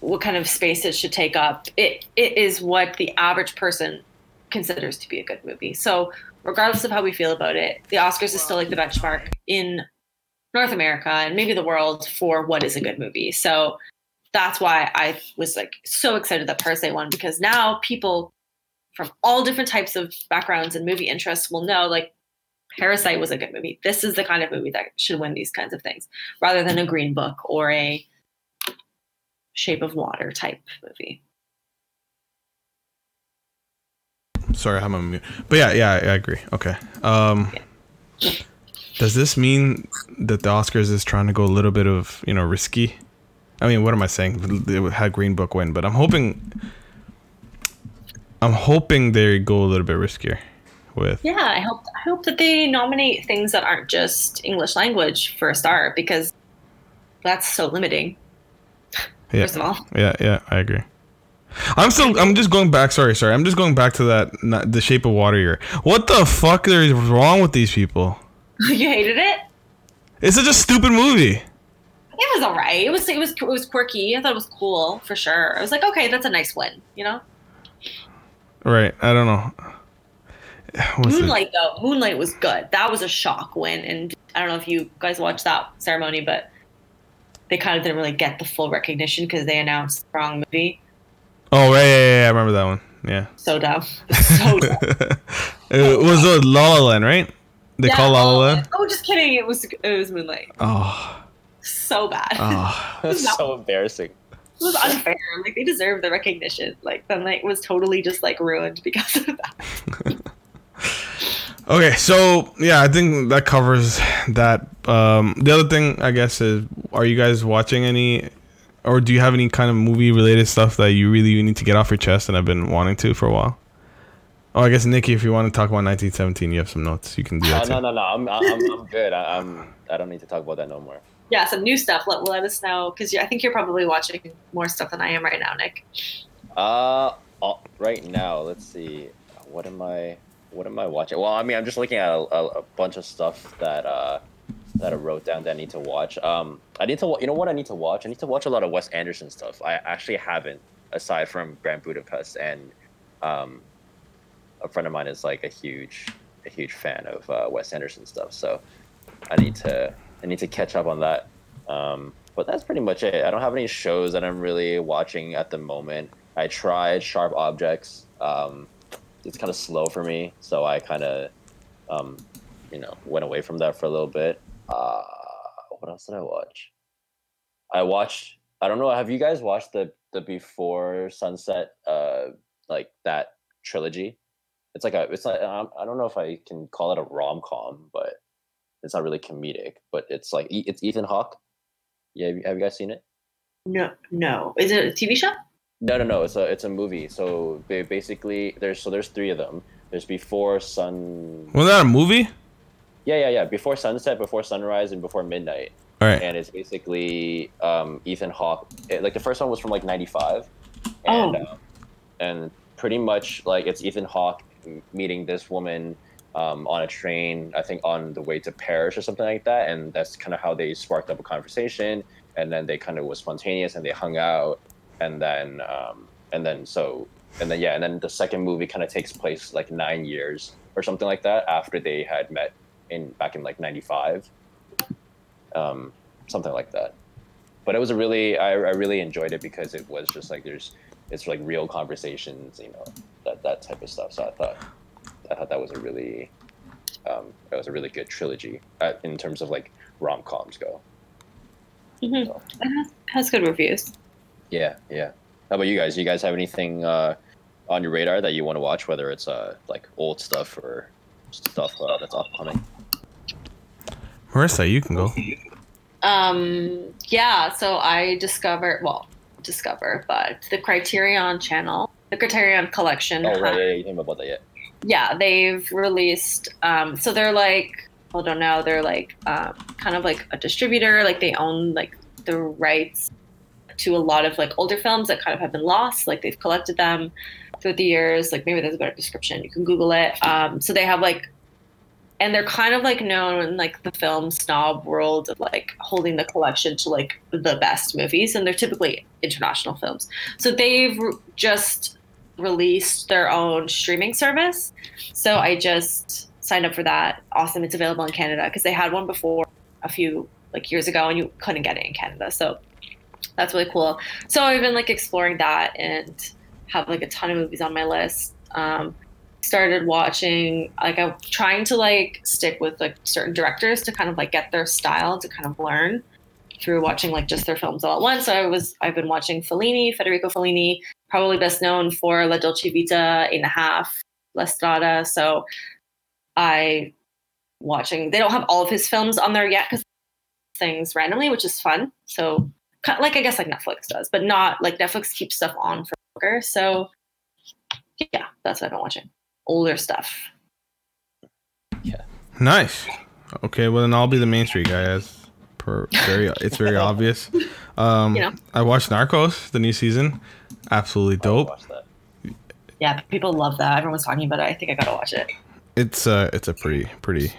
what kind of space it should take up, it it is what the average person considers to be a good movie. So regardless of how we feel about it, the Oscars is still like the benchmark in North America and maybe the world for what is a good movie. So that's why I was like so excited that Parasite won because now people from all different types of backgrounds and movie interests will know like Parasite was a good movie. This is the kind of movie that should win these kinds of things rather than a Green Book or a Shape of Water type movie. Sorry, I'm on mute. But yeah, yeah, I agree. Okay. Um, does this mean that the Oscars is trying to go a little bit of you know risky? I mean, what am I saying? Had Green Book win, but I'm hoping, I'm hoping they go a little bit riskier with. Yeah, I hope I hope that they nominate things that aren't just English language for a start because that's so limiting. Yeah. First of all, Yeah, yeah, I agree. I'm still. I'm just going back. Sorry, sorry. I'm just going back to that. Not, the Shape of Water here. What the fuck is wrong with these people? you hated it. It's such a stupid movie. It was alright. It was it was it was quirky. I thought it was cool for sure. I was like, okay, that's a nice win. You know, Right. I don't know. What's it? Moonlight though. Moonlight was good. That was a shock win, and I don't know if you guys watched that ceremony, but they kind of didn't really get the full recognition because they announced the wrong movie. Oh, right, yeah, yeah, yeah, I remember that one. Yeah. So dumb. So dumb. it was uh, La La Land, right? They call La La Land. Oh, just kidding. It was it was Moonlight. Oh, So bad. oh. That's so embarrassing. It was unfair. Like they deserve the recognition. Like the night was totally just like ruined because of that. Okay, so yeah, I think that covers that. Um, the other thing, I guess, is are you guys watching any, or do you have any kind of movie related stuff that you really need to get off your chest and I've been wanting to for a while? Oh, I guess Nikki, if you want to talk about 1917, you have some notes. You can do Uh, that too. no, no, no. I'm, I'm, I'm good. I, I'm. I don't need to talk about that no more. Yeah, some new stuff. Let let us know because I think you're probably watching more stuff than I am right now, Nick. Uh, uh, right now, let's see. What am I? What am I watching? Well, I mean, I'm just looking at a, a, a bunch of stuff that uh that I wrote down that I need to watch. Um, I need to. You know what I need to watch? I need to watch a lot of Wes Anderson stuff. I actually haven't, aside from Grand Budapest, and um, a friend of mine is like a huge, a huge fan of uh, Wes Anderson stuff. So I need to. I need to catch up on that. Um, but that's pretty much it. I don't have any shows that I'm really watching at the moment. I tried Sharp Objects. Um, it's kind of slow for me, so I kind of, um, you know, went away from that for a little bit. Uh, what else did I watch? I watched. I don't know. Have you guys watched the the Before Sunset, uh, like that trilogy? It's like a. It's like I don't know if I can call it a rom com, but it's not really comedic. But it's like it's Ethan Hawke. Yeah, have you, guys seen it? No, no. Is it a TV show? No, no, no. It's a it's a movie. So ba- basically, there's so there's three of them. There's before sun. Was that a movie? Yeah, yeah, yeah. Before sunset, before sunrise, and before midnight. All right. And it's basically um, Ethan Hawke. It, like the first one was from like '95, and Oh. uh, and pretty much like it's Ethan Hawke meeting this woman um, on a train. I think on the way to Paris or something like that. And that's kind of how they sparked up a conversation. And then they kind of was spontaneous and they hung out. And then um, and then so and then yeah, and then the second movie kind of takes place like nine years or something like that after they had met in back in like '95, um, something like that. But it was a really I, I really enjoyed it because it was just like there's it's like real conversations, you know, that that type of stuff. So I thought I thought that was a really um, that was a really good trilogy uh, in terms of like rom coms go. Mm-hmm. So, It has, has good reviews. yeah, yeah. How about you guys? Do You guys have anything uh, on your radar that you want to watch, whether it's uh, like old stuff or stuff uh, that's upcoming? Marissa, you can go. Um, yeah, so I discovered, well, discover, but the Criterion channel, the Criterion collection. Oh right, yeah, you didn't know about that yet. Yeah, they've released. Um, so they're like, I don't know, they're like um, kind of like a distributor. Like they own like the rights to a lot of like older films that kind of have been lost. Like they've collected them through the years. Like maybe there's a better description. You can Google it. Um, so they have like, and they're kind of like known in like the film snob world of like holding the collection to like the best movies, and they're typically international films. So they've just released their own streaming service. So I just signed up for that. Awesome. It's available in Canada because they had one before a few like years ago and you couldn't get it in Canada. So that's really cool. So I've been like exploring that and have like a ton of movies on my list. Um, started watching like I'm trying to like stick with like certain directors to kind of like get their style to kind of learn through watching like just their films all at once. So I was I've been watching Fellini, Federico Fellini, probably best known for La Dolce Vita, Eight and a Half, La Strada. So I watching they don't have all of his films on there yet because things randomly, which is fun. So like I guess like Netflix does, but not like Netflix keeps stuff on for longer. So yeah, that's what I've been watching. Older stuff. Yeah. Nice. Okay, well then I'll be the Main Street guy. Per very, it's very obvious. Um, You know. I watched Narcos, the new season. Absolutely dope. Yeah, people love that. Everyone's talking about it. I think I gotta watch it. It's uh, it's a pretty, pretty,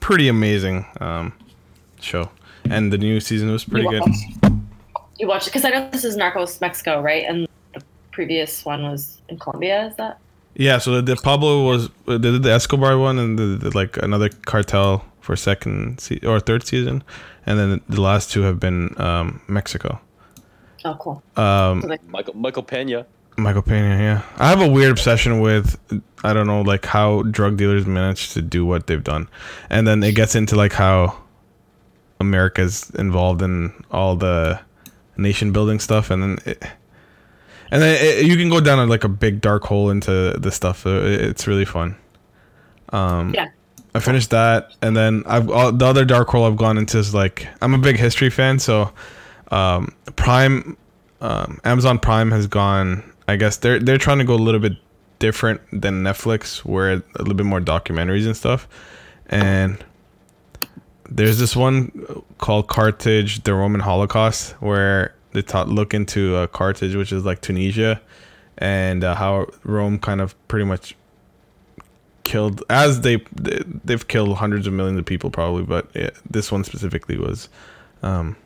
pretty amazing um, show, and the new season was pretty you good. You watched it because I know this is Narcos Mexico, right? And the previous one was in Colombia. Is that? Yeah, so the, the Pablo was they did the Escobar one and the, the, like another cartel for second se- or third season, and then the last two have been um, Mexico. Oh, cool. Um, So, like, Michael Michael Pena. Michael Pena, yeah. I have a weird obsession with I don't know like how drug dealers manage to do what they've done, and then it gets into like how America's involved in all the nation building stuff, and then it, and then it, you can go down a, like a big dark hole into the stuff. It's really fun. Um, Yeah. I finished that, and then I've all, the other dark hole I've gone into is like I'm a big history fan, so um, Prime, um, Amazon Prime has gone. I guess they're they're trying to go a little bit different than Netflix, where a little bit more documentaries and stuff. And there's this one called Carthage: The Roman Holocaust, where they taught look into uh, Carthage, which is like Tunisia, and uh, how Rome kind of pretty much killed as they they- they've killed hundreds of millions of people probably but it, this one specifically was um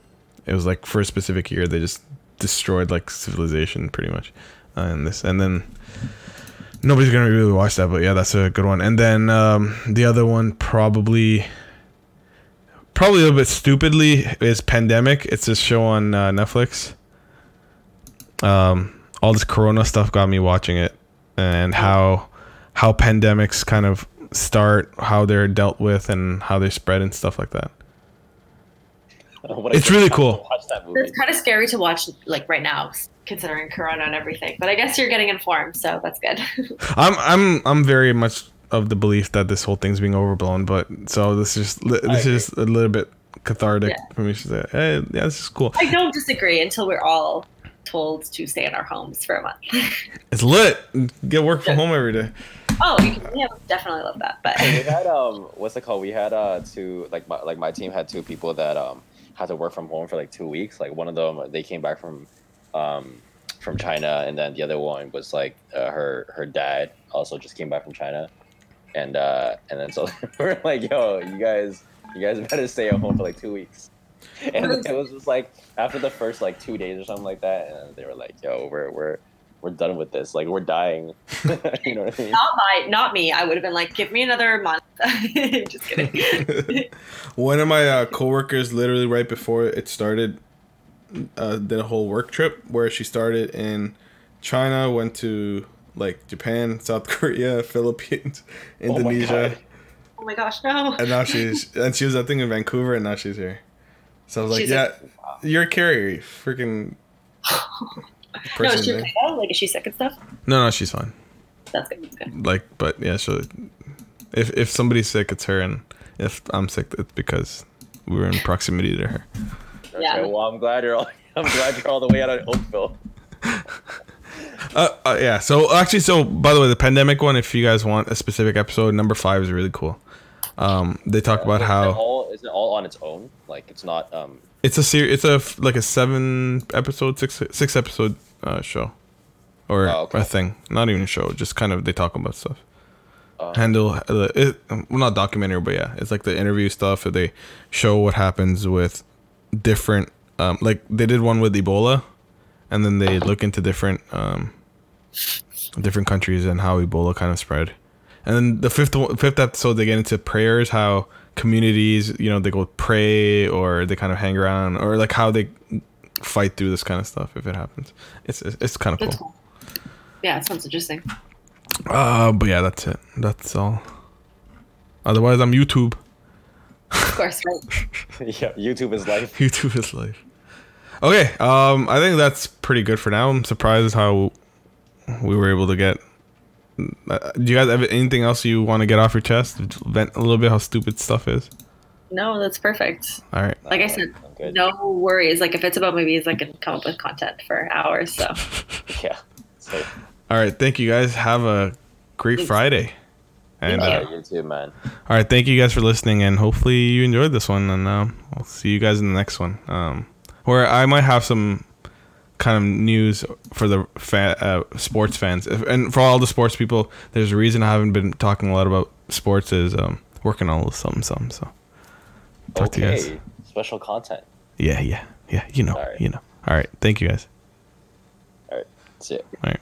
it was like for a specific year they just destroyed like civilization pretty much uh, and this. And then nobody's gonna really watch that but yeah that's a good one. And then um the other one probably probably a little bit stupidly is pandemic. It's this show on uh, netflix. Um all this corona stuff got me watching it and how how pandemics kind of start, how they're dealt with, and how they spread and stuff like that. Oh, what It's really cool. to Watch that movie. it's kind of scary to watch like right now, considering Corona and everything. But I guess you're getting informed, so that's good. I'm I'm I'm very much of the belief that this whole thing's being overblown, but so this is this agree. is a little bit cathartic Yeah. for me to say, hey, yeah, this is cool. I don't disagree until we're all told to stay in our homes for a month. It's lit. Get work from home every day. Oh, you can, yeah, definitely love that. But we had um what's it called? We had uh two like my like my team had two people that um had to work from home for like two weeks. Like one of them they came back from um from china and then the other one was like uh, her her dad also just came back from china. And uh and then so we're like yo you guys you guys better stay at home for like two weeks. And it was just like after the first like two days or something like that and they were like yo we're we're we're done with this like we're dying you know what i mean not my, not me. I would have been like, give me another month. Just kidding. One of my uh, coworkers, literally right before it started, uh, did a whole work trip where she started in China, went to like Japan, South Korea, Philippines, Oh my Indonesia, God. oh my gosh, no. and now she's and she was I think in Vancouver, and now she's here. So I was like, She's yeah, a- you're a carrier, freaking No, is she there. okay though? Like, is she sick and stuff? no, no, she's fine. That's good. That's good. Like, but yeah, so if if somebody's sick, it's her, and if I'm sick, it's because we were in proximity to her. Yeah. Okay, well, I'm glad you're all. I'm glad you're all the way out of Oakville. Uh, uh, yeah. So actually, so by the way, the pandemic one. If you guys want a specific episode, number five is really cool. Um, they talk about Is it how all is it all on its own? Like it's not um it's a series. It's a like a seven episode, six six episode uh, show, or Oh, okay. a thing. Not even a show. Just kind of they talk about stuff. uh, Handle uh, it, well, not documentary, but yeah, it's like the interview stuff. They show what happens with different. Um, like they did one with Ebola, and then they look into different um, different countries and how Ebola kind of spread. And then the fifth fifth episode, they get into prayers, how communities, you know, they go pray or they kind of hang around, or like how they fight through this kind of stuff if it happens. It's it's, it's kind of cool. cool. Yeah, it sounds interesting. Uh, but yeah, that's it. That's all. Otherwise, I'm YouTube. Of course, right? yeah, YouTube is life. YouTube is life. Okay, um, I think that's pretty good for now. I'm surprised how we were able to get. Uh, do you guys have anything else you want to get off your chest? Vent a little bit how stupid stuff is. No, that's perfect. All right. Like I said, I'm good. no worries. Like if it's about movies, I can come up with content for hours. So Yeah. So, All right. Thank you guys. Have a great Thanks. Friday. And Thank uh, uh, you. you too, man. all right, thank you guys for listening, and hopefully you enjoyed this one. And um, I'll see you guys in the next one, um, where I might have some kind of news for the fa- uh, sports fans, If- and for all the sports people. There's a reason I haven't been talking a lot about sports is um, working on a little something, something. So talk to you guys. Okay. Special content. Yeah, yeah, yeah. You know, right. you know. All right, thank you guys. All right. See ya. All right.